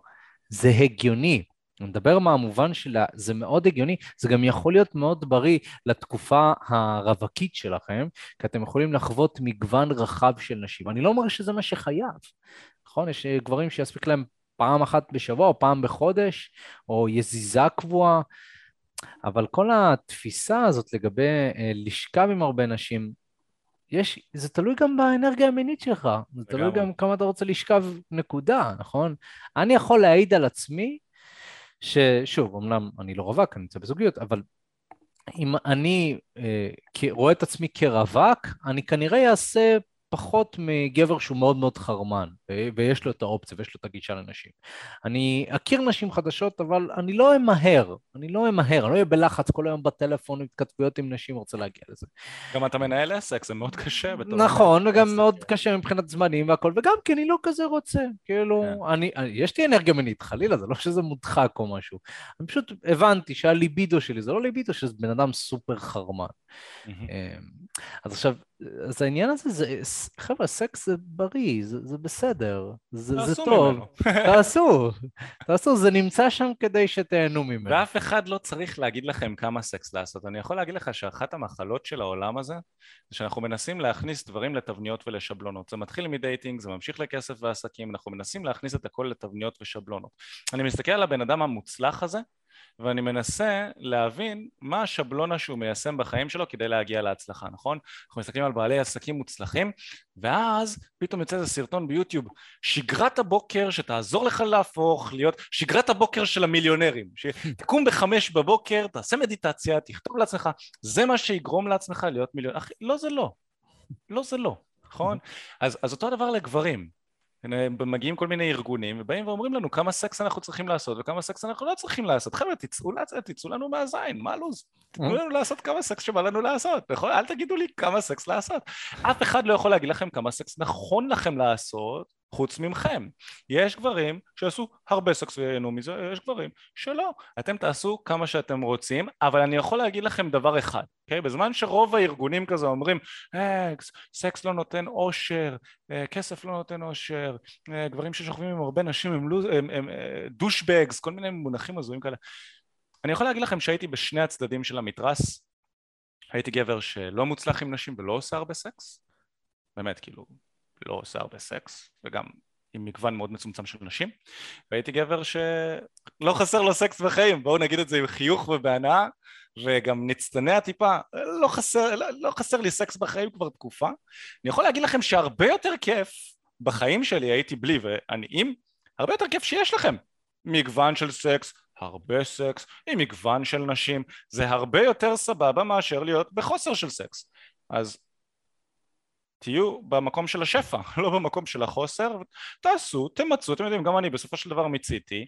זה הגיוני. אני מדבר מהמובן של זה מאוד הגיוני, זה גם יכול להיות מאוד בריא לתקופה הרווקית שלכם, כי אתם יכולים לחוות מגוון רחב של נשים. אני לא אומר שזה מה שחייב, נכון? יש גברים שיספיק להם פעם אחת בשבוע או פעם בחודש, או יזיזה קבועה, אבל כל התפיסה הזאת לגבי אה, לשכב עם הרבה נשים, יש, זה תלוי גם באנרגיה המינית שלך, זה תלוי גם כמה אתה רוצה לשכב נקודה, נכון? אני יכול להעיד על עצמי, ששוב, אמנם אני לא רווק, אני נמצא בזוגיות, אבל אם אני אה, רואה את עצמי כרווק, אני כנראה אעשה פחות מגבר שהוא מאוד מאוד חרמן, ויש לו את האופציה ויש לו את הגישה לנשים. אני אכיר נשים חדשות, אבל אני לא אמהר, אני לא אמהר, אני לא אהיה בלחץ כל היום בטלפון התכתבויות עם נשים, רוצה להגיע לזה. גם אתה מנהל עסק, זה מאוד קשה. נכון, וגם מאוד קשה מבחינת זמנים והכל, וגם כי אני לא כזה רוצה, כאילו, כן. אני, יש לי אנרגיה מינית, חלילה, זה לא שזה מודחק או משהו. אני פשוט הבנתי שהליבידו שלי, זה לא ליבידו, שזה בן אדם סופר חרמן. אז עכשיו, אז העניין הזה זה, חבר'ה, סקס זה בריא, זה, זה בסדר, זה, זה טוב. תעשו, תעשו, זה נמצא שם כדי שתהנו ממנו. ואף אחד לא צריך להגיד לכם כמה סקס לעשות. אני יכול להגיד לך שאחת המחלות של העולם הזה, זה שאנחנו מנסים להכניס דברים לתבניות ולשבלונות. זה מתחיל מדייטינג, זה ממשיך לכסף ועסקים, אנחנו מנסים להכניס את הכל לתבניות ושבלונות. אני מסתכל על הבן אדם המוצלח הזה, ואני מנסה להבין מה השבלונה שהוא מיישם בחיים שלו כדי להגיע להצלחה, נכון? אנחנו מסתכלים על בעלי עסקים מוצלחים, ואז פתאום יוצא איזה סרטון ביוטיוב, שגרת הבוקר שתעזור לך להפוך להיות שגרת הבוקר של המיליונרים, שתקום בחמש בבוקר, תעשה מדיטציה, תכתוב לעצמך, זה מה שיגרום לעצמך להיות מיליונר. אחי, לא זה לא. לא זה לא, נכון? אז, אז אותו דבר לגברים. מגיעים כל מיני ארגונים ובאים ואומרים לנו כמה סקס אנחנו צריכים לעשות וכמה סקס אנחנו לא צריכים לעשות. חבר'ה, תצאו, תצאו לנו מהזין, מה הלו"ז? תנו לנו לעשות כמה סקס שבא לנו לעשות, נכון? אל תגידו לי כמה סקס לעשות. אף אחד לא יכול להגיד לכם כמה סקס נכון לכם לעשות חוץ ממכם. יש גברים שיעשו הרבה סקס וייהנו מזה, יש גברים שלא. אתם תעשו כמה שאתם רוצים, אבל אני יכול להגיד לכם דבר אחד, אוקיי? Okay? בזמן שרוב הארגונים כזה אומרים, אקס, סקס לא נותן אושר, אה, כסף לא נותן אושר, אה, גברים ששוכבים עם הרבה נשים הם, הם, הם, הם douchebags, כל מיני מונחים הזויים כאלה. אני יכול להגיד לכם שהייתי בשני הצדדים של המתרס, הייתי גבר שלא מוצלח עם נשים ולא עושה הרבה סקס, באמת כאילו לא עושה הרבה סקס, וגם עם מגוון מאוד מצומצם של נשים, והייתי גבר שלא חסר לו סקס בחיים, בואו נגיד את זה עם חיוך ובהנאה, וגם נצטנע טיפה, לא חסר, לא, לא חסר לי סקס בחיים כבר תקופה. אני יכול להגיד לכם שהרבה יותר כיף בחיים שלי הייתי בלי, ואני עם, הרבה יותר כיף שיש לכם מגוון של סקס, הרבה סקס, עם מגוון של נשים, זה הרבה יותר סבבה מאשר להיות בחוסר של סקס. אז תהיו במקום של השפע, לא במקום של החוסר, תעשו, תמצו, אתם יודעים, גם אני בסופו של דבר מיציתי,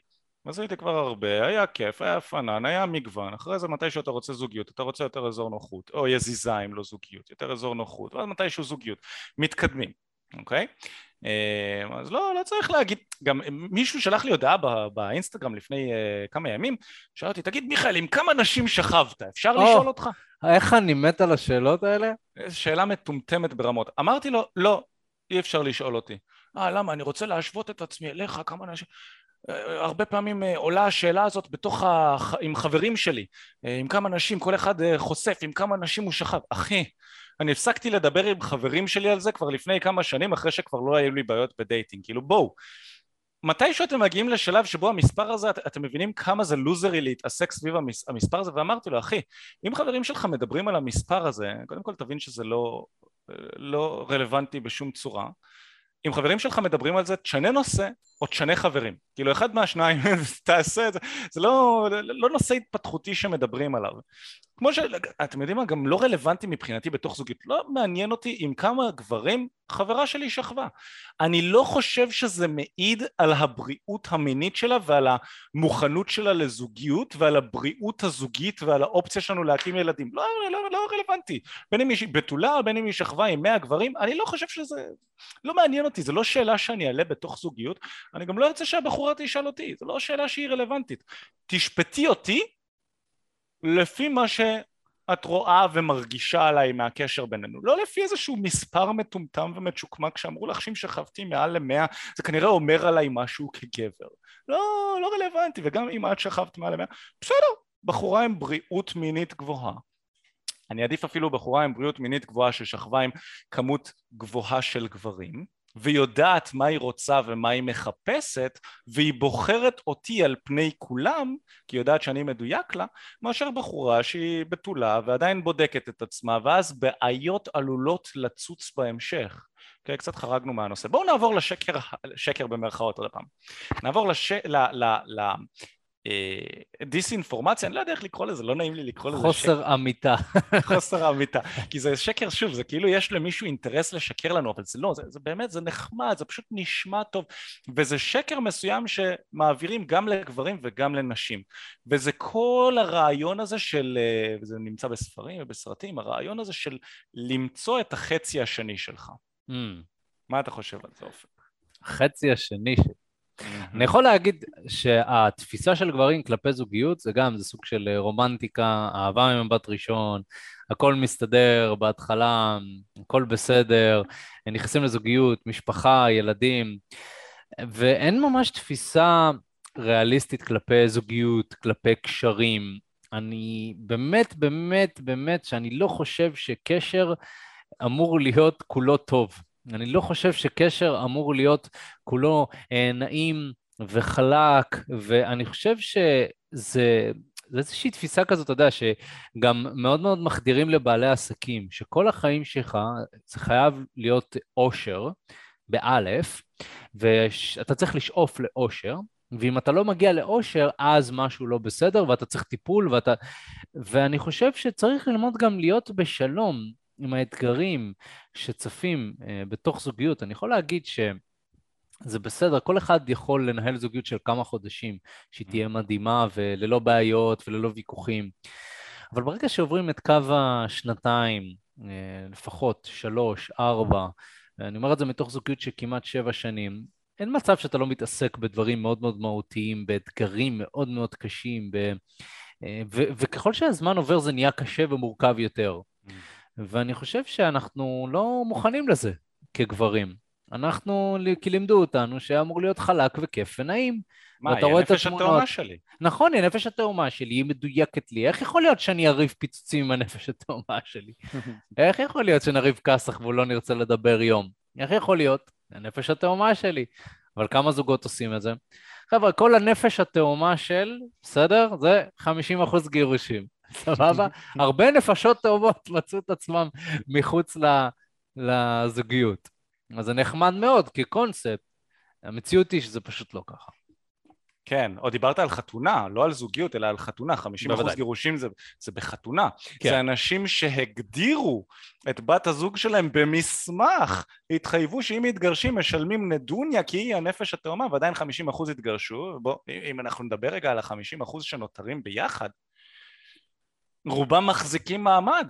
הייתי כבר הרבה, היה כיף, היה פנן, היה מגוון, אחרי זה מתישהו אתה רוצה זוגיות, אתה רוצה יותר אזור נוחות, או יזיזה אם לא זוגיות, יותר אזור נוחות, ואז מתישהו זוגיות, מתקדמים, אוקיי? אה, אז לא, לא צריך להגיד, גם מישהו שלח לי הודעה באינסטגרם לפני uh, כמה ימים, שאל אותי, תגיד מיכאל, עם כמה נשים שכבת? אפשר oh, לשאול אותך? איך אני מת על השאלות האלה? שאלה מטומטמת ברמות. אמרתי לו, לא, אי אפשר לשאול אותי. אה, למה? אני רוצה להשוות את עצמי אליך, כמה נשים... אה, הרבה פעמים עולה השאלה הזאת בתוך ה... עם חברים שלי, עם כמה נשים, כל אחד חושף עם כמה נשים הוא שכב. אחי, אני הפסקתי לדבר עם חברים שלי על זה כבר לפני כמה שנים אחרי שכבר לא היו לי בעיות בדייטינג, כאילו בואו מתי שאתם מגיעים לשלב שבו המספר הזה, את, אתם מבינים כמה זה לוזרי להתעסק סביב המס, המספר הזה, ואמרתי לו, אחי, אם חברים שלך מדברים על המספר הזה, קודם כל תבין שזה לא, לא רלוונטי בשום צורה. אם חברים שלך מדברים על זה, תשנה נושא או תשנה חברים. כאילו, אחד מהשניים, תעשה את זה. זה לא, לא נושא התפתחותי שמדברים עליו. כמו שאתם יודעים מה, גם לא רלוונטי מבחינתי בתוך זוגיות, לא מעניין אותי עם כמה גברים חברה שלי שכבה. אני לא חושב שזה מעיד על הבריאות המינית שלה ועל המוכנות שלה לזוגיות ועל הבריאות הזוגית ועל האופציה שלנו להקים ילדים. לא, לא, לא רלוונטי. בין אם היא בתולה בין אם היא שכבה עם מאה גברים, אני לא חושב שזה... לא מעניין אותי, זו לא שאלה שאני אעלה בתוך זוגיות. אני גם לא ארצה שהבחורה תשאל אותי, זו לא שאלה שהיא רלוונטית. תשפטי אותי לפי מה שאת רואה ומרגישה עליי מהקשר בינינו, לא לפי איזשהו מספר מטומטם ומצ'וקמק שאמרו לך שאם שכבתי מעל למאה זה כנראה אומר עליי משהו כגבר. לא, לא רלוונטי, וגם אם את שכבת מעל למאה, בסדר, בחורה עם בריאות מינית גבוהה. אני אעדיף אפילו בחורה עם בריאות מינית גבוהה ששכבה עם כמות גבוהה של גברים ויודעת מה היא רוצה ומה היא מחפשת והיא בוחרת אותי על פני כולם כי היא יודעת שאני מדויק לה מאשר בחורה שהיא בתולה ועדיין בודקת את עצמה ואז בעיות עלולות לצוץ בהמשך okay, אוקיי? קצת חרגנו מהנושא בואו נעבור לשקר, שקר במרכאות עוד פעם נעבור לש... ל... ל... ל... אה, דיסאינפורמציה, אני לא יודע איך לקרוא לזה, לא נעים לי לקרוא לזה חוסר שקר. אמיתה. חוסר אמיתה. כי זה שקר, שוב, זה כאילו יש למישהו אינטרס לשקר לנו, אבל זה לא, זה, זה באמת, זה נחמד, זה פשוט נשמע טוב, וזה שקר מסוים שמעבירים גם לגברים וגם לנשים. וזה כל הרעיון הזה של, אה, וזה נמצא בספרים ובסרטים, הרעיון הזה של למצוא את החצי השני שלך. Mm. מה אתה חושב על זה, אופק? החצי השני שלי. אני יכול להגיד שהתפיסה של גברים כלפי זוגיות זה גם, זה סוג של רומנטיקה, אהבה ממבט ראשון, הכל מסתדר בהתחלה, הכל בסדר, נכנסים לזוגיות, משפחה, ילדים, ואין ממש תפיסה ריאליסטית כלפי זוגיות, כלפי קשרים. אני באמת, באמת, באמת, שאני לא חושב שקשר אמור להיות כולו טוב. אני לא חושב שקשר אמור להיות כולו אה, נעים וחלק, ואני חושב שזה... זה איזושהי תפיסה כזאת, אתה יודע, שגם מאוד מאוד מחדירים לבעלי עסקים, שכל החיים שלך זה חייב להיות אושר, באלף, ואתה צריך לשאוף לאושר, ואם אתה לא מגיע לאושר, אז משהו לא בסדר, ואתה צריך טיפול, ואתה... ואני חושב שצריך ללמוד גם להיות בשלום עם האתגרים שצפים uh, בתוך זוגיות, אני יכול להגיד שזה בסדר, כל אחד יכול לנהל זוגיות של כמה חודשים, שהיא תהיה מדהימה וללא בעיות וללא ויכוחים. אבל ברגע שעוברים את קו השנתיים, uh, לפחות שלוש, ארבע, אני אומר את זה מתוך זוגיות של כמעט שבע שנים, אין מצב שאתה לא מתעסק בדברים מאוד מאוד מהותיים, באתגרים מאוד מאוד קשים, ב... אה, ו- וככל שהזמן עובר זה נהיה קשה ומורכב יותר. Mm. ואני חושב שאנחנו לא מוכנים לזה כגברים. אנחנו, כי לימדו אותנו שאמור להיות חלק וכיף ונעים. מה, היא הנפש התאומה שלי. נכון, היא הנפש התאומה שלי, היא מדויקת לי. איך יכול להיות שאני אריב פיצוצים עם הנפש התאומה שלי? איך יכול להיות שנריב כסח והוא לא נרצה לדבר יום? איך יכול להיות? הנפש התאומה שלי. אבל כמה זוגות עושים את זה? חבר'ה, כל הנפש התאומה של, בסדר? זה 50% גירושים. סבבה? הרבה נפשות טובות מצאו את עצמם מחוץ לזוגיות. אז זה נחמד מאוד כקונספט. המציאות היא שזה פשוט לא ככה. כן, או דיברת על חתונה, לא על זוגיות, אלא על חתונה, 50% אחוז גירושים זה, זה בחתונה. כן. זה אנשים שהגדירו את בת הזוג שלהם במסמך, התחייבו שאם מתגרשים משלמים נדוניה כי היא הנפש התאומה, ועדיין 50% אחוז התגרשו. בוא, אם אנחנו נדבר רגע על ה-50% אחוז שנותרים ביחד, רובם מחזיקים מעמד,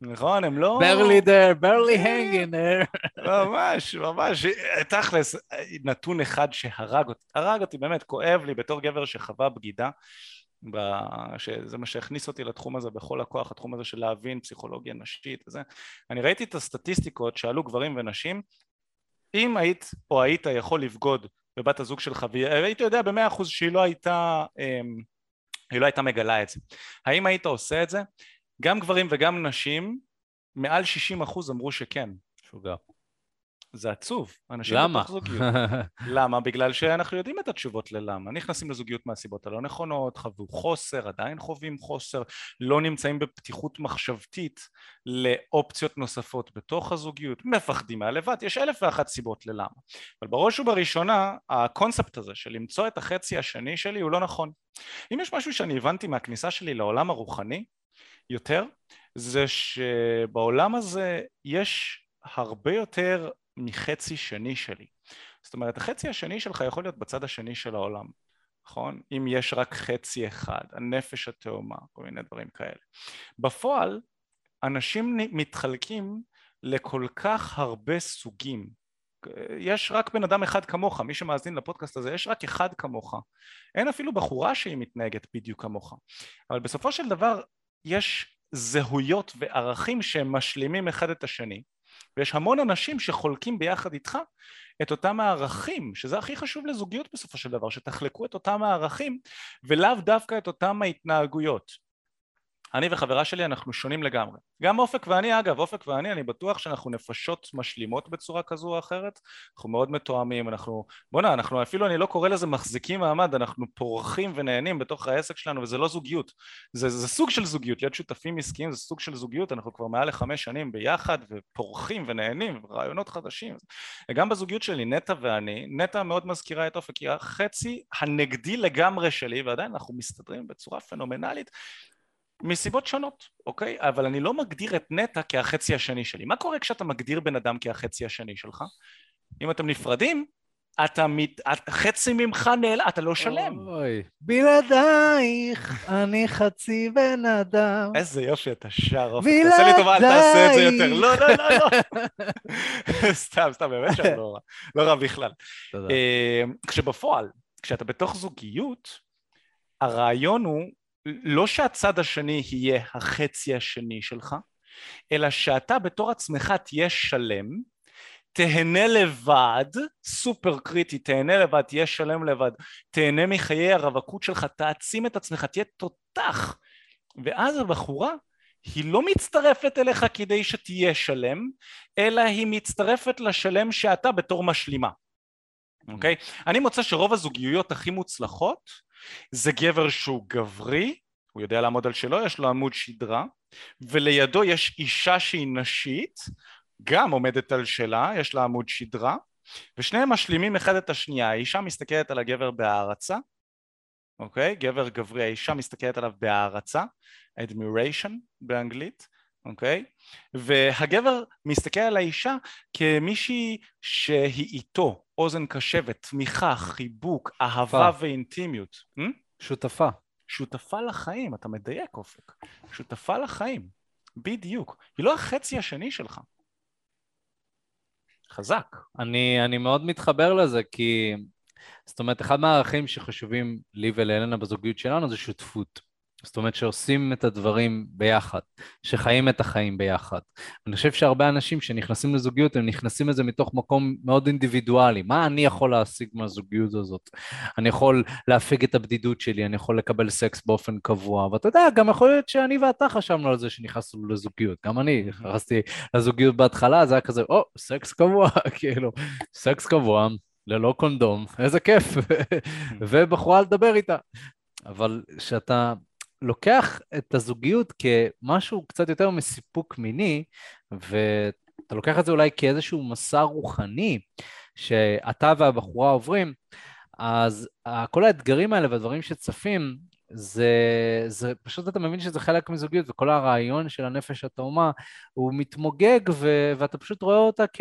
נכון? הם לא... barely there, barely hanging there. ממש, ממש. תכלס, נתון אחד שהרג אותי, הרג אותי, באמת, כואב לי בתור גבר שחווה בגידה, שזה מה שהכניס אותי לתחום הזה בכל הכוח, התחום הזה של להבין פסיכולוגיה נשית וזה. אני ראיתי את הסטטיסטיקות שעלו גברים ונשים, אם היית או היית יכול לבגוד בבת הזוג שלך, והיית יודע במאה אחוז שהיא לא הייתה... אמ, היא לא הייתה מגלה את זה. האם היית עושה את זה? גם גברים וגם נשים, מעל 60 אחוז אמרו שכן. שוגע. זה עצוב. אנשים למה? למה? בגלל שאנחנו יודעים את התשובות ללמה. נכנסים לזוגיות מהסיבות הלא נכונות, חוו חוסר, עדיין חווים חוסר, לא נמצאים בפתיחות מחשבתית לאופציות נוספות בתוך הזוגיות, מפחדים מהלבד, יש אלף ואחת סיבות ללמה. אבל בראש ובראשונה, הקונספט הזה של למצוא את החצי השני שלי הוא לא נכון. אם יש משהו שאני הבנתי מהכניסה שלי לעולם הרוחני יותר, זה שבעולם הזה יש הרבה יותר מחצי שני שלי. זאת אומרת, החצי השני שלך יכול להיות בצד השני של העולם, נכון? אם יש רק חצי אחד, הנפש התאומה, כל מיני דברים כאלה. בפועל, אנשים מתחלקים לכל כך הרבה סוגים יש רק בן אדם אחד כמוך, מי שמאזין לפודקאסט הזה, יש רק אחד כמוך. אין אפילו בחורה שהיא מתנהגת בדיוק כמוך. אבל בסופו של דבר יש זהויות וערכים שהם משלימים אחד את השני, ויש המון אנשים שחולקים ביחד איתך את אותם הערכים, שזה הכי חשוב לזוגיות בסופו של דבר, שתחלקו את אותם הערכים ולאו דווקא את אותם ההתנהגויות. אני וחברה שלי אנחנו שונים לגמרי. גם אופק ואני, אגב, אופק ואני, אני בטוח שאנחנו נפשות משלימות בצורה כזו או אחרת, אנחנו מאוד מתואמים, אנחנו, בוא'נה, אנחנו אפילו, אני לא קורא לזה מחזיקים מעמד, אנחנו פורחים ונהנים בתוך העסק שלנו, וזה לא זוגיות, זה, זה סוג של זוגיות, להיות שותפים עסקיים זה סוג של זוגיות, אנחנו כבר מעל לחמש שנים ביחד, ופורחים ונהנים, ורעיונות חדשים. וגם בזוגיות שלי, נטע ואני, נטע מאוד מזכירה את אופק, היא החצי הנגדי לגמרי שלי, ועדיין אנחנו מסתדרים בצורה פנומנלית, מסיבות שונות, אוקיי? אבל אני לא מגדיר את נטע כהחצי השני שלי. מה קורה כשאתה מגדיר בן אדם כהחצי השני שלך? אם אתם נפרדים, אתה מת... חצי ממך נעלם, אתה לא שלם. אוי, בלעדייך אני חצי בן אדם. איזה יופי אתה שר, אופן. בלעדייך. תעשה לי טובה, אל תעשה את זה יותר. לא, לא, לא, לא. סתם, סתם, באמת שאני לא רע. לא רע בכלל. תודה. אה, כשבפועל, כשאתה בתוך זוגיות, הרעיון הוא לא שהצד השני יהיה החצי השני שלך, אלא שאתה בתור עצמך תהיה שלם, תהנה לבד, סופר קריטי, תהנה לבד, תהיה שלם לבד, תהנה מחיי הרווקות שלך, תעצים את עצמך, תהיה תותח. ואז הבחורה היא לא מצטרפת אליך כדי שתהיה שלם, אלא היא מצטרפת לשלם שאתה בתור משלימה. אוקיי? Okay? אני מוצא שרוב הזוגיות הכי מוצלחות זה גבר שהוא גברי, הוא יודע לעמוד על שלו, יש לו עמוד שדרה, ולידו יש אישה שהיא נשית, גם עומדת על שלה, יש לה עמוד שדרה, ושניהם משלימים אחד את השנייה, האישה מסתכלת על הגבר בהערצה, אוקיי? גבר גברי, האישה מסתכלת עליו בהערצה, admiration באנגלית, אוקיי? והגבר מסתכל על האישה כמישהי שהיא איתו, אוזן קשבת, תמיכה, חיבוק, אהבה ואינטימיות. שותפה. שותפה לחיים, אתה מדייק אופק. שותפה לחיים, בדיוק. היא לא החצי השני שלך. חזק. אני, אני מאוד מתחבר לזה, כי זאת אומרת, אחד מהערכים שחשובים לי ולאלנה בזוגיות שלנו זה שותפות. זאת אומרת שעושים את הדברים ביחד, שחיים את החיים ביחד. אני חושב שהרבה אנשים שנכנסים לזוגיות, הם נכנסים לזה מתוך מקום מאוד אינדיבידואלי. מה אני יכול להשיג מהזוגיות הזאת? אני יכול להפיג את הבדידות שלי, אני יכול לקבל סקס באופן קבוע, ואתה יודע, גם יכול להיות שאני ואתה חשבנו על זה שנכנסנו לזוגיות. גם אני נכנסתי לזוגיות בהתחלה, זה היה כזה, או, oh, סקס קבוע, כאילו, סקס קבוע. ללא קונדום, איזה כיף, ובחורה לדבר איתה. אבל כשאתה לוקח את הזוגיות כמשהו קצת יותר מסיפוק מיני, ואתה לוקח את זה אולי כאיזשהו מסע רוחני שאתה והבחורה עוברים, אז כל האתגרים האלה והדברים שצפים, זה, זה פשוט אתה מבין שזה חלק מזוגיות, וכל הרעיון של הנפש התאומה הוא מתמוגג, ו, ואתה פשוט רואה אותה כ,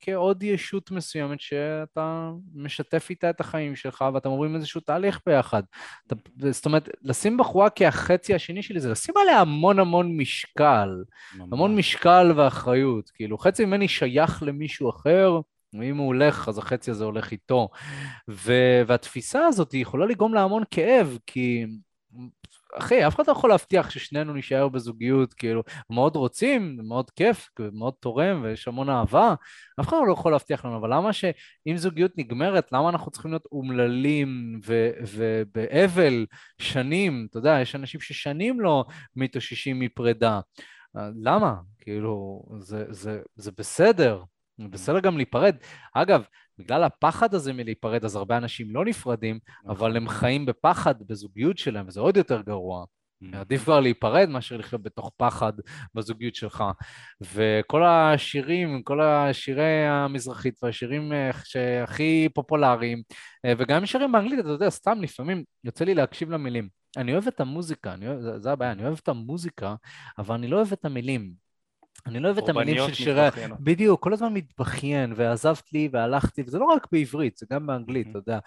כעוד ישות מסוימת שאתה משתף איתה את החיים שלך, ואתם עוברים איזשהו תהליך ביחד. אתה, זאת אומרת, לשים בחורה כהחצי השני שלי זה לשים עליה המון המון משקל, ממש. המון משקל ואחריות. כאילו, חצי ממני שייך למישהו אחר, ואם הוא הולך, אז החצי הזה הולך איתו. ו- והתפיסה הזאת יכולה לגרום לה המון כאב, כי... אחי, אף אחד לא יכול להבטיח ששנינו נישאר בזוגיות, כאילו, מאוד רוצים, מאוד כיף, מאוד תורם ויש המון אהבה, אף אחד לא יכול להבטיח לנו, אבל למה שאם זוגיות נגמרת, למה אנחנו צריכים להיות אומללים ובאבל שנים, אתה יודע, יש אנשים ששנים לא מתאוששים מפרידה. למה? כאילו, זה, זה, זה בסדר, בסדר גם להיפרד. אגב, בגלל הפחד הזה מלהיפרד, אז הרבה אנשים לא נפרדים, אבל נכון. הם חיים בפחד בזוגיות שלהם, וזה עוד יותר גרוע. עדיף כבר להיפרד מאשר לחיות בתוך פחד בזוגיות שלך. וכל השירים, כל השירי המזרחית והשירים אה, שהכי פופולריים, אה, וגם שירים באנגלית, אתה יודע, סתם לפעמים יוצא לי להקשיב למילים. אני אוהב את המוזיקה, אני אוהב, זה הבעיה, אני אוהב את המוזיקה, אבל אני לא אוהב את המילים. אני לא אוהב את המילים של שירי... בדיוק, כל הזמן מתבכיין, ועזבת לי והלכתי, וזה לא רק בעברית, זה גם באנגלית, אתה יודע.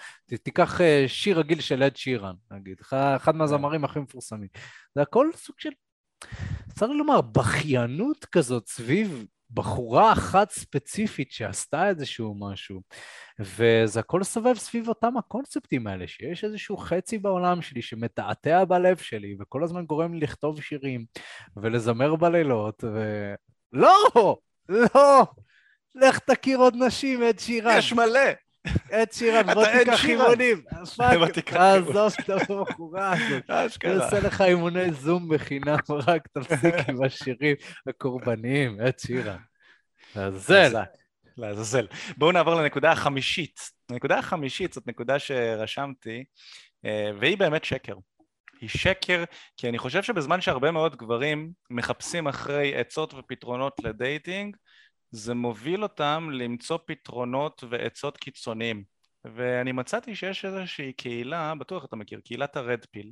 תיקח אה, שיר רגיל של אד שירן, נגיד, אחד כן. מהזמרים הכי מפורסמים. זה הכל סוג של, צריך לומר, בכיינות כזאת סביב בחורה אחת ספציפית שעשתה איזשהו משהו, וזה הכל סובב סביב אותם הקונספטים האלה, שיש איזשהו חצי בעולם שלי שמתעתע בלב שלי, וכל הזמן גורם לי לכתוב שירים ולזמר בלילות, ו... לא! לא! לך תכיר עוד נשים, עד שירן. יש מלא. עד שירן, בוא תיקח אימונים. fuck, עזוב את הבחורה הזאת. אני עושה לך אימוני Zoom בחינם, רק תפסיק עם השירים הקורבניים, עד שירן. לעזאזל. לעזאזל. בואו נעבור לנקודה החמישית. הנקודה החמישית זאת נקודה שרשמתי, אה, והיא באמת שקר. היא שקר, כי אני חושב שבזמן שהרבה מאוד גברים מחפשים אחרי עצות ופתרונות לדייטינג, זה מוביל אותם למצוא פתרונות ועצות קיצוניים. ואני מצאתי שיש איזושהי קהילה, בטוח אתה מכיר, קהילת הרד פיל,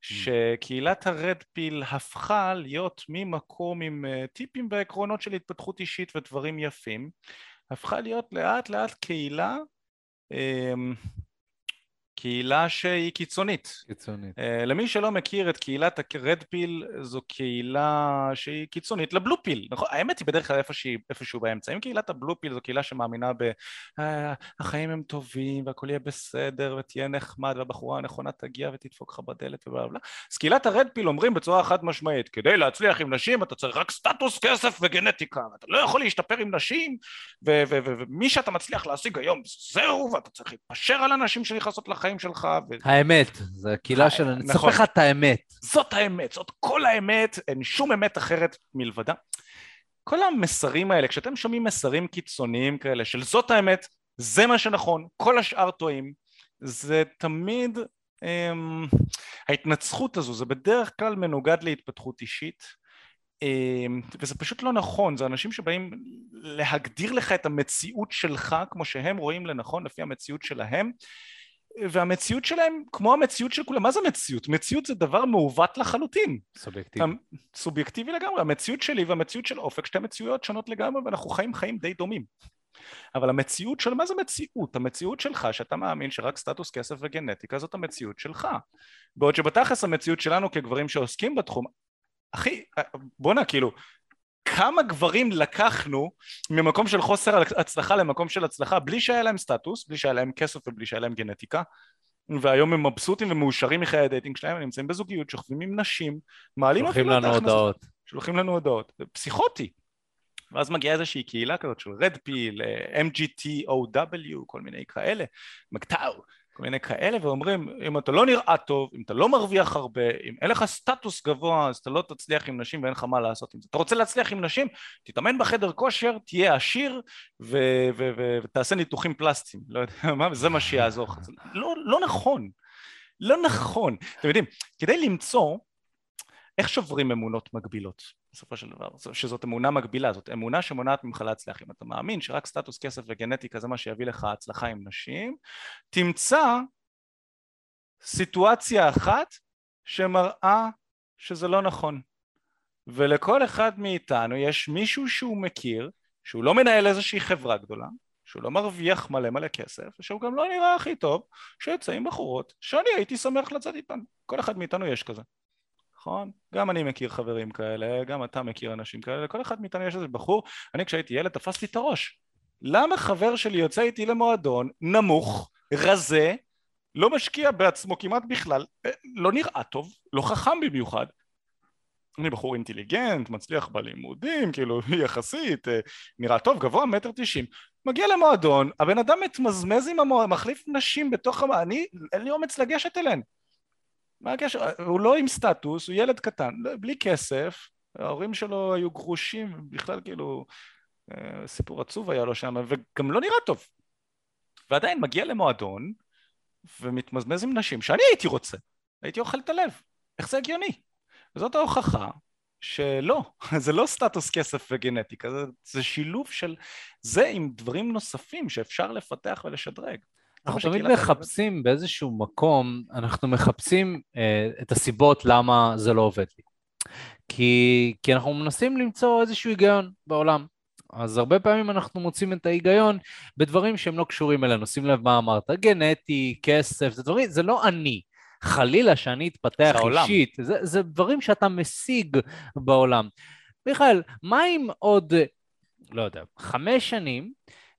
שקהילת הרד פיל הפכה להיות ממקום עם אה, טיפים ועקרונות של התפתחות אישית ודברים יפים, הפכה להיות לאט לאט קהילה אמ, קהילה שהיא קיצונית. קיצונית. Uh, למי שלא מכיר את קהילת הרד פיל, זו קהילה שהיא קיצונית לבלו פיל. נכון? האמת היא בדרך כלל איפשהו, איפשהו באמצע. אם קהילת הבלו פיל זו קהילה שמאמינה ב... Uh, החיים הם טובים והכל יהיה בסדר ותהיה נחמד והבחורה הנכונה תגיע ותדפוק לך בדלת ובלה בלה. אז קהילת הרד פיל אומרים בצורה חד משמעית, כדי להצליח עם נשים אתה צריך רק סטטוס, כסף וגנטיקה. אתה לא יכול להשתפר עם נשים ומי שאתה מצליח להשיג היום זהו ואתה צריך להתפשר על הנשים שנכנסות לחיים החיים שלך. ו... האמת, זה קהילה של... אני אספר לך את האמת. זאת האמת, זאת כל האמת, אין שום אמת אחרת מלבדה. כל המסרים האלה, כשאתם שומעים מסרים קיצוניים כאלה של זאת האמת, זה מה שנכון, כל השאר טועים, זה תמיד... אמ, ההתנצחות הזו, זה בדרך כלל מנוגד להתפתחות אישית, אמ, וזה פשוט לא נכון, זה אנשים שבאים להגדיר לך את המציאות שלך כמו שהם רואים לנכון לפי המציאות שלהם והמציאות שלהם כמו המציאות של כולם, מה זה מציאות? מציאות זה דבר מעוות לחלוטין. סובייקטיבי. סובייקטיבי לגמרי, המציאות שלי והמציאות של אופק שתי מציאויות שונות לגמרי ואנחנו חיים חיים די דומים. אבל המציאות של, מה זה מציאות? המציאות שלך שאתה מאמין שרק סטטוס כסף וגנטיקה זאת המציאות שלך. בעוד שבתכלס המציאות שלנו כגברים שעוסקים בתחום, אחי, בואנה כאילו, כמה גברים לקחנו ממקום של חוסר הצלחה למקום של הצלחה בלי שהיה להם סטטוס, בלי שהיה להם כסף ובלי שהיה להם גנטיקה והיום הם מבסוטים ומאושרים מחיי הדייטינג שלהם, הם נמצאים בזוגיות, שוכבים עם נשים, מעלים שולחים לנו הודעות. שולחים לנו הודעות, פסיכוטי. ואז מגיעה איזושהי קהילה כזאת של red pill, MGTOW, כל מיני כאלה, מקטאו, כל מיני כאלה, ואומרים, אם אתה לא נראה טוב, אם אתה לא מרוויח הרבה, אם אין לך סטטוס גבוה, אז אתה לא תצליח עם נשים ואין לך מה לעשות עם זה. אתה רוצה להצליח עם נשים, תתאמן בחדר כושר, תהיה עשיר ו- ו- ו- ותעשה ניתוחים פלסטיים. לא יודע מה, זה מה שיעזור לך. לא, לא נכון. לא נכון. אתם יודעים, כדי למצוא איך שוברים אמונות מגבילות? בסופו של דבר, שזאת אמונה מגבילה, זאת אמונה שמונעת ממך להצליח. אם אתה מאמין שרק סטטוס כסף וגנטיקה זה מה שיביא לך הצלחה עם נשים, תמצא סיטואציה אחת שמראה שזה לא נכון. ולכל אחד מאיתנו יש מישהו שהוא מכיר, שהוא לא מנהל איזושהי חברה גדולה, שהוא לא מרוויח מלא מלא כסף, ושהוא גם לא נראה הכי טוב, שיוצא עם בחורות שאני הייתי שמח לצאת איתן. כל אחד מאיתנו יש כזה. נכון? גם אני מכיר חברים כאלה, גם אתה מכיר אנשים כאלה, לכל אחד מאיתנו יש איזה בחור, אני כשהייתי ילד תפסתי את הראש. למה חבר שלי יוצא איתי למועדון, נמוך, רזה, לא משקיע בעצמו כמעט בכלל, אה, לא נראה טוב, לא חכם במיוחד. אני בחור אינטליגנט, מצליח בלימודים, כאילו יחסית, אה, נראה טוב, גבוה, מטר תשעים. מגיע למועדון, הבן אדם מתמזמז עם המועדון, מחליף נשים בתוך המועדון, אני, אין לי אומץ לגשת אליהן. מה הקשר? הוא לא עם סטטוס, הוא ילד קטן, בלי כסף, ההורים שלו היו גרושים, בכלל כאילו אה, סיפור עצוב היה לו שם, וגם לא נראה טוב. ועדיין מגיע למועדון ומתמזמז עם נשים שאני הייתי רוצה, הייתי אוכל את הלב. איך זה הגיוני? וזאת ההוכחה שלא, זה לא סטטוס כסף וגנטיקה, זה, זה שילוב של זה עם דברים נוספים שאפשר לפתח ולשדרג. אנחנו תמיד מחפשים באיזשהו מקום, אנחנו מחפשים אה, את הסיבות למה זה לא עובד לי. כי, כי אנחנו מנסים למצוא איזשהו היגיון בעולם. אז הרבה פעמים אנחנו מוצאים את ההיגיון בדברים שהם לא קשורים אלינו. שים לב מה אמרת, גנטי, כסף, זה דברים, זה לא אני. חלילה שאני אתפתח אישית, זה, זה דברים שאתה משיג בעולם. מיכאל, מה עם עוד לא יודע, חמש שנים,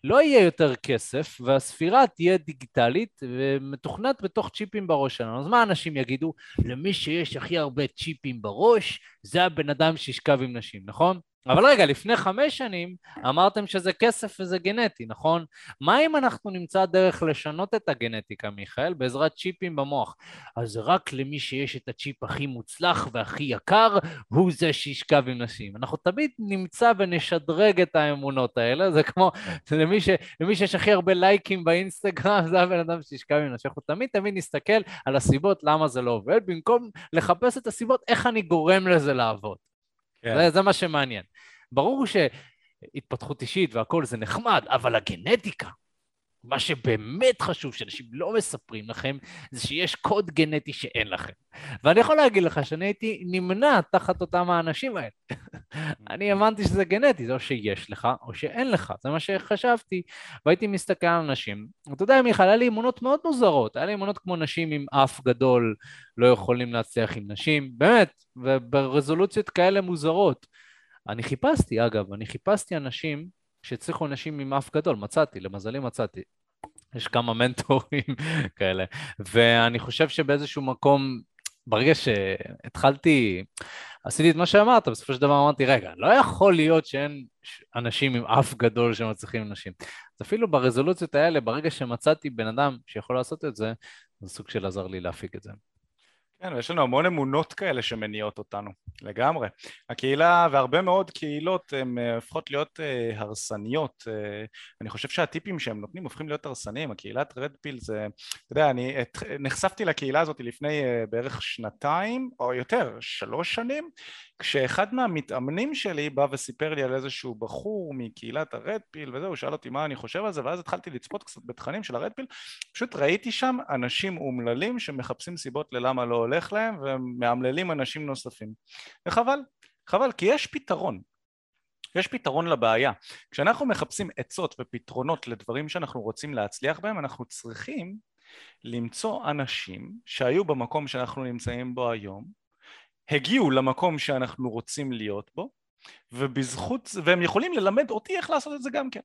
לא יהיה יותר כסף, והספירה תהיה דיגיטלית ומתוכנת בתוך צ'יפים בראש שלנו. אז מה אנשים יגידו? למי שיש הכי הרבה צ'יפים בראש, זה הבן אדם שישכב עם נשים, נכון? אבל רגע, לפני חמש שנים אמרתם שזה כסף וזה גנטי, נכון? מה אם אנחנו נמצא דרך לשנות את הגנטיקה, מיכאל, בעזרת צ'יפים במוח? אז רק למי שיש את הצ'יפ הכי מוצלח והכי יקר, הוא זה שישכב עם נשים. אנחנו תמיד נמצא ונשדרג את האמונות האלה, זה כמו למי, ש, למי שיש הכי הרבה לייקים באינסטגרם, זה הבן אדם שישכב עם נשים. אנחנו תמיד תמיד נסתכל על הסיבות למה זה לא עובד, במקום לחפש את הסיבות איך אני גורם לזה לעבוד. כן. זה, זה מה שמעניין. ברור שהתפתחות אישית והכל זה נחמד, אבל הגנטיקה, מה שבאמת חשוב שאנשים לא מספרים לכם, זה שיש קוד גנטי שאין לכם. ואני יכול להגיד לך שאני הייתי נמנע תחת אותם האנשים האלה. אני האמנתי שזה גנטי, זה או שיש לך או שאין לך, זה מה שחשבתי. והייתי מסתכל על אנשים. אתה יודע, מיכל, היה לי אמונות מאוד מוזרות. היה לי אמונות כמו נשים עם אף גדול לא יכולים להצליח עם נשים, באמת, וברזולוציות כאלה מוזרות. אני חיפשתי, אגב, אני חיפשתי אנשים שהצליחו נשים עם אף גדול, מצאתי, למזלי מצאתי. יש כמה מנטורים כאלה, ואני חושב שבאיזשהו מקום, ברגע שהתחלתי, עשיתי את מה שאמרת, בסופו של דבר אמרתי, רגע, לא יכול להיות שאין אנשים עם אף גדול שמצליחים נשים. אז אפילו ברזולוציות האלה, ברגע שמצאתי בן אדם שיכול לעשות את זה, זה סוג של עזר לי להפיק את זה. כן, ויש לנו המון אמונות כאלה שמניעות אותנו, לגמרי. הקהילה והרבה מאוד קהילות הן אה, הופכות להיות uh, הרסניות. Uh, אני חושב שהטיפים שהם נותנים הופכים להיות הרסניים. הקהילת רדפיל זה, אתה יודע, אני את, נחשפתי לקהילה הזאת לפני uh, בערך שנתיים, או יותר, שלוש שנים, כשאחד מהמתאמנים שלי בא וסיפר לי על איזשהו בחור מקהילת הרדפיל וזהו, הוא שאל אותי מה אני חושב על זה ואז התחלתי לצפות קצת בתכנים של הרדפיל פשוט ראיתי שם אנשים אומללים שמחפשים סיבות ללמה לא הולך להם ומאמללים אנשים נוספים. וחבל, חבל כי יש פתרון. יש פתרון לבעיה. כשאנחנו מחפשים עצות ופתרונות לדברים שאנחנו רוצים להצליח בהם, אנחנו צריכים למצוא אנשים שהיו במקום שאנחנו נמצאים בו היום, הגיעו למקום שאנחנו רוצים להיות בו ובזכות, והם יכולים ללמד אותי איך לעשות את זה גם כן.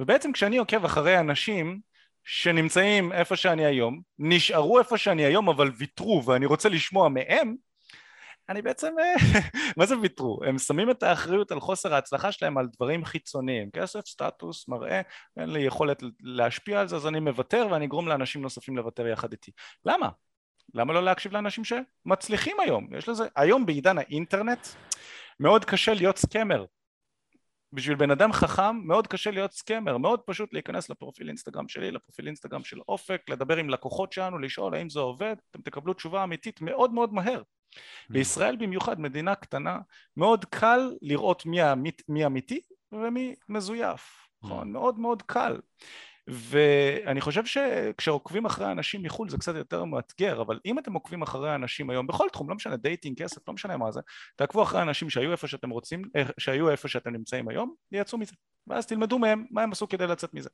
ובעצם כשאני עוקב אחרי אנשים שנמצאים איפה שאני היום, נשארו איפה שאני היום אבל ויתרו ואני רוצה לשמוע מהם אני בעצם, מה זה ויתרו? הם שמים את האחריות על חוסר ההצלחה שלהם על דברים חיצוניים, כסף, סטטוס, מראה, אין לי יכולת להשפיע על זה אז אני מוותר ואני אגרום לאנשים נוספים לוותר יחד איתי. למה? למה לא להקשיב לאנשים שמצליחים היום? יש לזה, היום בעידן האינטרנט מאוד קשה להיות scammer. בשביל בן אדם חכם מאוד קשה להיות scammer, מאוד פשוט להיכנס לפרופיל אינסטגרם שלי, לפרופיל אינסטגרם של אופק, לדבר עם לקוחות שלנו, לשאול האם זה עובד, אתם תקבלו תשובה אמיתית מאוד מאוד מהר. Mm. בישראל במיוחד, מדינה קטנה, מאוד קל לראות מי, האמית, מי אמיתי ומי מזויף, נכון? Mm. מאוד מאוד קל. ואני חושב שכשעוקבים אחרי אנשים מחו"ל זה קצת יותר מאתגר, אבל אם אתם עוקבים אחרי אנשים היום, בכל תחום, לא משנה דייטינג, כסף, לא משנה מה זה, תעקבו אחרי אנשים שהיו איפה שאתם רוצים, אה, שהיו איפה שאתם נמצאים היום, יצאו מזה, ואז תלמדו מהם מה הם עשו כדי לצאת מזה.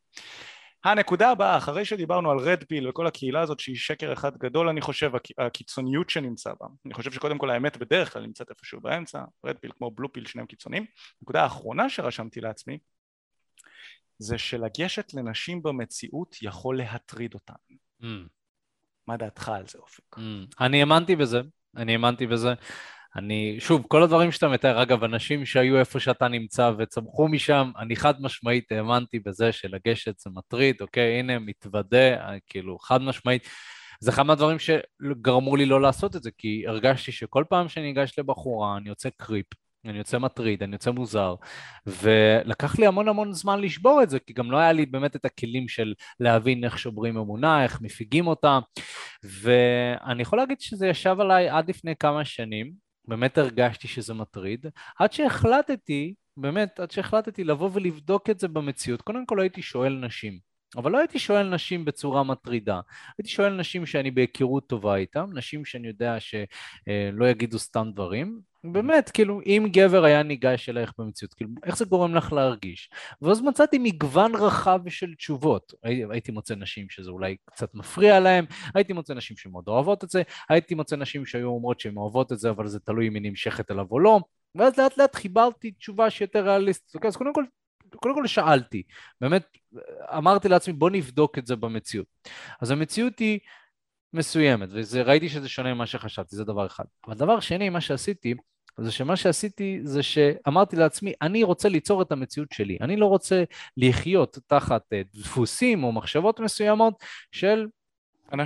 הנקודה הבאה, אחרי שדיברנו על רד פיל וכל הקהילה הזאת שהיא שקר אחד גדול אני חושב, הקיצוניות שנמצא בה, אני חושב שקודם כל האמת בדרך כלל נמצאת איפשהו באמצע, רד פיל כמו בלו פיל שניהם קיצוניים, נקודה האחרונה שרשמתי לעצמי זה שלגשת לנשים במציאות יכול להטריד אותן. Mm. מה דעתך על זה, אופק? Mm. אני האמנתי בזה, אני האמנתי בזה. אני, שוב, כל הדברים שאתה מתאר, אגב, אנשים שהיו איפה שאתה נמצא וצמחו משם, אני חד משמעית האמנתי בזה שלגשת זה מטריד, אוקיי, הנה, מתוודה, כאילו, חד משמעית. זה אחד מהדברים שגרמו לי לא לעשות את זה, כי הרגשתי שכל פעם שאני אגש לבחורה, אני יוצא קריפ, אני יוצא מטריד, אני יוצא מוזר, ולקח לי המון המון זמן לשבור את זה, כי גם לא היה לי באמת את הכלים של להבין איך שוברים אמונה, איך מפיגים אותה, ואני יכול להגיד שזה ישב עליי עד לפני כמה שנים, באמת הרגשתי שזה מטריד, עד שהחלטתי, באמת, עד שהחלטתי לבוא ולבדוק את זה במציאות, קודם כל הייתי שואל נשים. אבל לא הייתי שואל נשים בצורה מטרידה, הייתי שואל נשים שאני בהיכרות טובה איתן, נשים שאני יודע שלא יגידו סתם דברים, באמת, כאילו, אם גבר היה ניגש אלייך במציאות, כאילו, איך זה גורם לך להרגיש? ואז מצאתי מגוון רחב של תשובות. הייתי מוצא נשים שזה אולי קצת מפריע להן, הייתי מוצא נשים שמאוד אוהבות את זה, הייתי מוצא נשים שהיו אומרות שהן אוהבות את זה, אבל זה תלוי אם היא נמשכת אליו או לא, ואז לאט לאט חיברתי תשובה שיותר ריאליסטית. אוקיי, אז קודם כל קודם כל שאלתי, באמת אמרתי לעצמי בוא נבדוק את זה במציאות. אז המציאות היא מסוימת, וראיתי שזה שונה ממה שחשבתי, זה דבר אחד. אבל דבר שני, מה שעשיתי, זה שמה שעשיתי זה שאמרתי לעצמי, אני רוצה ליצור את המציאות שלי, אני לא רוצה לחיות תחת אה, דפוסים או מחשבות מסוימות של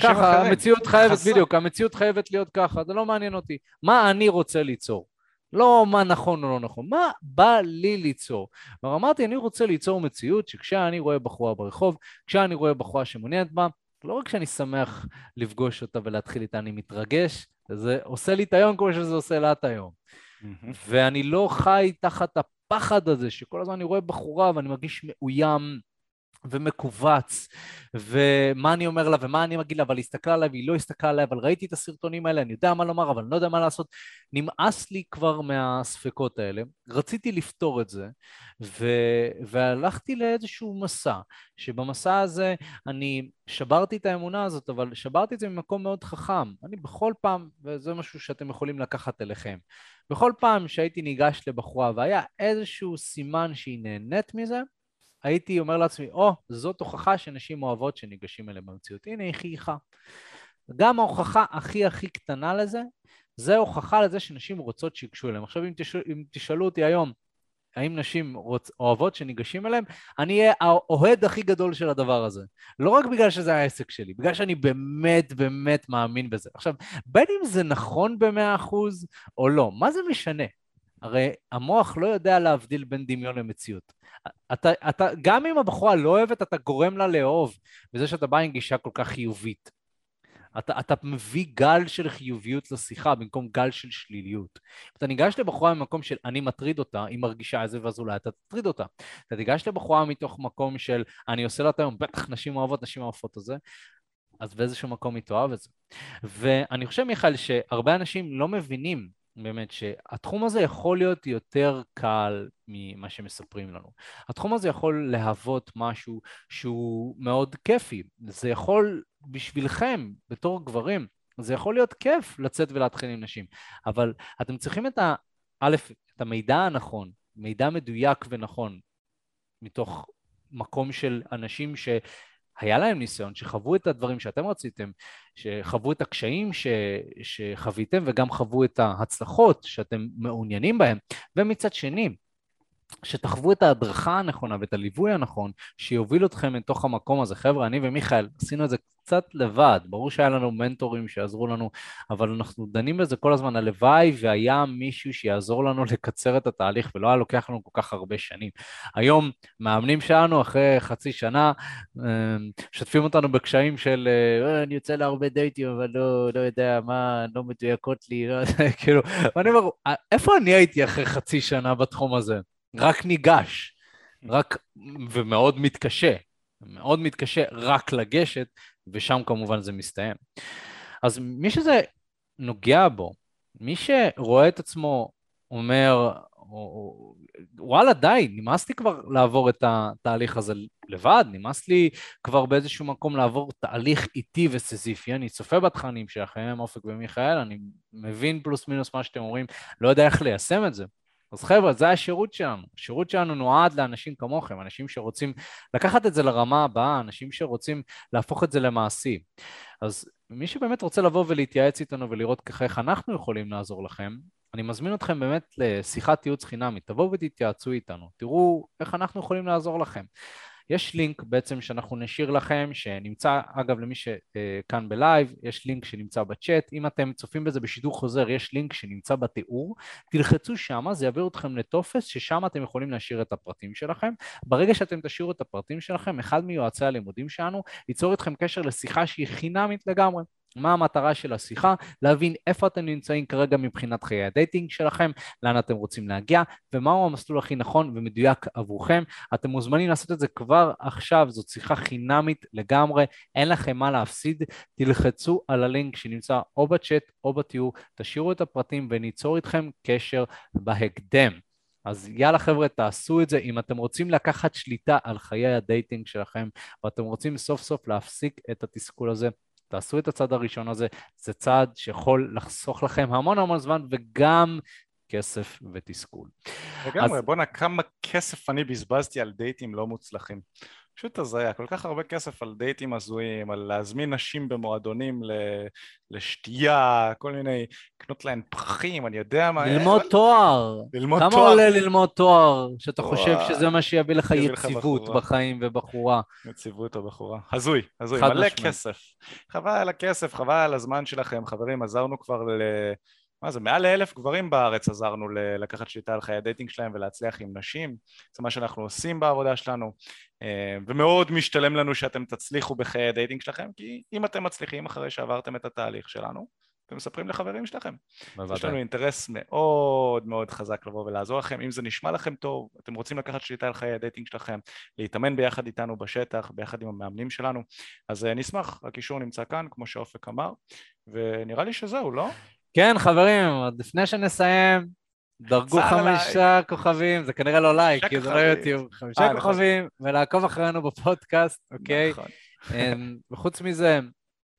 ככה, אחרים. המציאות חייבת, חסר. בדיוק, המציאות חייבת להיות ככה, זה לא מעניין אותי. מה אני רוצה ליצור? לא מה נכון או לא נכון, מה בא לי ליצור. כלומר, אמרתי, אני רוצה ליצור מציאות שכשאני רואה בחורה ברחוב, כשאני רואה בחורה שמעוניינת בה, לא רק שאני שמח לפגוש אותה ולהתחיל איתה, אני מתרגש, זה עושה לי את היום כמו שזה עושה לה את היום. ואני לא חי תחת הפחד הזה, שכל הזמן אני רואה בחורה ואני מרגיש מאוים ומכווץ, ומה אני אומר לה ומה אני מגיד לה, אבל היא הסתכלה עליי והיא לא הסתכלה עליי, אבל ראיתי את הסרטונים האלה, אני יודע מה לומר, אבל אני לא יודע מה לעשות. נמאס לי כבר מהספקות האלה, רציתי לפתור את זה, ו... והלכתי לאיזשהו מסע, שבמסע הזה אני שברתי את האמונה הזאת, אבל שברתי את זה ממקום מאוד חכם. אני בכל פעם, וזה משהו שאתם יכולים לקחת אליכם, בכל פעם שהייתי ניגש לבחורה והיה איזשהו סימן שהיא נהנית מזה, הייתי אומר לעצמי, או, oh, זאת הוכחה שנשים אוהבות שניגשים אליהם במציאות. הנה, היא חייכה. גם ההוכחה הכי הכי קטנה לזה, זה הוכחה לזה שנשים רוצות שיגשו אליהם. עכשיו, אם, תשאל, אם תשאלו אותי היום, האם נשים רוצ, אוהבות שניגשים אליהם, אני אהיה האוהד הכי גדול של הדבר הזה. לא רק בגלל שזה העסק שלי, בגלל שאני באמת באמת מאמין בזה. עכשיו, בין אם זה נכון במאה אחוז או לא, מה זה משנה? הרי המוח לא יודע להבדיל בין דמיון למציאות. אתה, אתה, גם אם הבחורה לא אוהבת, אתה גורם לה לאהוב, וזה שאתה בא עם גישה כל כך חיובית. אתה, אתה מביא גל של חיוביות לשיחה במקום גל של שליליות. אתה ניגש לבחורה ממקום של אני מטריד אותה, היא מרגישה איזה ואז אולי אתה תטריד אותה. אתה ניגש לבחורה מתוך מקום של אני עושה לה את היום, בטח נשים אוהבות, נשים אוהבות את זה, אז באיזשהו מקום היא תאהב את זה. ואני חושב, מיכאל, שהרבה אנשים לא מבינים באמת שהתחום הזה יכול להיות יותר קל ממה שמספרים לנו. התחום הזה יכול להוות משהו שהוא מאוד כיפי. זה יכול בשבילכם, בתור גברים, זה יכול להיות כיף לצאת ולהתחיל עם נשים, אבל אתם צריכים את ה... א', את המידע הנכון, מידע מדויק ונכון, מתוך מקום של אנשים ש... היה להם ניסיון, שחוו את הדברים שאתם רציתם, שחוו את הקשיים ש, שחוויתם וגם חוו את ההצלחות שאתם מעוניינים בהם, ומצד שני, שתחוו את ההדרכה הנכונה ואת הליווי הנכון שיוביל אתכם לתוך המקום הזה. חבר'ה, אני ומיכאל עשינו את זה קצת לבד, ברור שהיה לנו מנטורים שיעזרו לנו, אבל אנחנו דנים בזה כל הזמן, הלוואי והיה מישהו שיעזור לנו לקצר את התהליך ולא היה לוקח לנו כל כך הרבה שנים. היום מאמנים שלנו אחרי חצי שנה אמ, משתפים אותנו בקשיים של אה, אני יוצא להרבה דייטים אבל לא, לא יודע מה, לא מדויקות לי, לא, כאילו, ואני אומר, איפה אני הייתי אחרי חצי שנה בתחום הזה? רק ניגש, רק, ומאוד מתקשה, מאוד מתקשה רק לגשת, ושם כמובן זה מסתיים. אז מי שזה נוגע בו, מי שרואה את עצמו אומר, וואלה די, נמאס לי כבר לעבור את התהליך הזה לבד, נמאס לי כבר באיזשהו מקום לעבור תהליך איטי וסזיפי, אני צופה בתכנים שלכם, אופק ומיכאל, אני מבין פלוס מינוס מה שאתם אומרים, לא יודע איך ליישם את זה. אז חבר'ה, זה השירות שלנו. השירות שלנו נועד לאנשים כמוכם, אנשים שרוצים לקחת את זה לרמה הבאה, אנשים שרוצים להפוך את זה למעשי. אז מי שבאמת רוצה לבוא ולהתייעץ איתנו ולראות ככה איך אנחנו יכולים לעזור לכם, אני מזמין אתכם באמת לשיחת ייעוץ חינמית, תבואו ותתייעצו איתנו, תראו איך אנחנו יכולים לעזור לכם. יש לינק בעצם שאנחנו נשאיר לכם, שנמצא, אגב, למי שכאן בלייב, יש לינק שנמצא בצ'אט. אם אתם צופים בזה בשידור חוזר, יש לינק שנמצא בתיאור. תלחצו שם, זה יעביר אתכם לטופס, ששם אתם יכולים להשאיר את הפרטים שלכם. ברגע שאתם תשאירו את הפרטים שלכם, אחד מיועצי הלימודים שלנו ייצור איתכם קשר לשיחה שהיא חינמית לגמרי. מה המטרה של השיחה, להבין איפה אתם נמצאים כרגע מבחינת חיי הדייטינג שלכם, לאן אתם רוצים להגיע, ומהו המסלול הכי נכון ומדויק עבורכם. אתם מוזמנים לעשות את זה כבר עכשיו, זאת שיחה חינמית לגמרי, אין לכם מה להפסיד, תלחצו על הלינק שנמצא או בצ'אט או בתיאור, תשאירו את הפרטים וניצור איתכם קשר בהקדם. אז יאללה חבר'ה, תעשו את זה. אם אתם רוצים לקחת שליטה על חיי הדייטינג שלכם, ואתם רוצים סוף סוף להפסיק את התסכול הזה, תעשו את הצעד הראשון הזה, זה צעד שיכול לחסוך לכם המון המון זמן וגם כסף ותסכול. לגמרי, אז... בואנה, כמה כסף אני בזבזתי על דייטים לא מוצלחים. פשוט הזיה, כל כך הרבה כסף על דייטים הזויים, על להזמין נשים במועדונים לשתייה, כל מיני, לקנות להן פרחים, אני יודע מה... ללמוד אבל... תואר. ללמוד כמה תואר. כמה עולה ללמוד תואר, שאתה וואו. חושב שזה מה שיביא לך יציבות לך בחיים ובחורה? יציבות או בחורה. הזוי, הזוי, מלא משמע. כסף. חבל על הכסף, חבל על הזמן שלכם, חברים, עזרנו כבר ל... מה זה, מעל לאלף גברים בארץ עזרנו לקחת שליטה על חיי הדייטינג שלהם ולהצליח עם נשים, זה מה שאנחנו עושים בעבודה שלנו, אה, ומאוד משתלם לנו שאתם תצליחו בחיי הדייטינג שלכם, כי אם אתם מצליחים אחרי שעברתם את התהליך שלנו, אתם מספרים לחברים שלכם. בוודאי. יש לנו אינטרס מאוד מאוד חזק לבוא ולעזור לכם, אם זה נשמע לכם טוב, אתם רוצים לקחת שליטה על חיי הדייטינג שלכם, להתאמן ביחד איתנו בשטח, ביחד עם המאמנים שלנו, אז אה, נשמח, הקישור נמצא כאן, כמו שאופק אמר, ונראה לי שזהו, לא? כן, חברים, עוד לפני שנסיים, דרגו חמישה עליי. כוכבים, זה כנראה לא like, כי זה לא יוטיוב, חמישה אה, אה, נכון. כוכבים, נכון. ולעקוב אחרינו בפודקאסט, אוקיי? נכון. אמ, וחוץ מזה,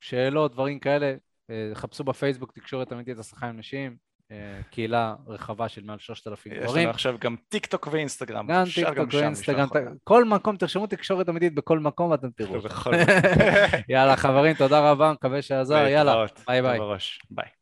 שאלות, דברים כאלה, אה, חפשו בפייסבוק תקשורת אמיתית היכרות עם נשים, אה, קהילה רחבה של מעל שלושת אלפים דברים. יש לנו עכשיו גם טיק טוק ואינסטגרם. גם טיק טוק ואינסטגרם, כל מקום, תרשמו תקשורת אמיתית בכל מקום ואתם תראו. יאללה חברים, תודה רבה, מקווה שעזר, יאללה, bye bye. bye.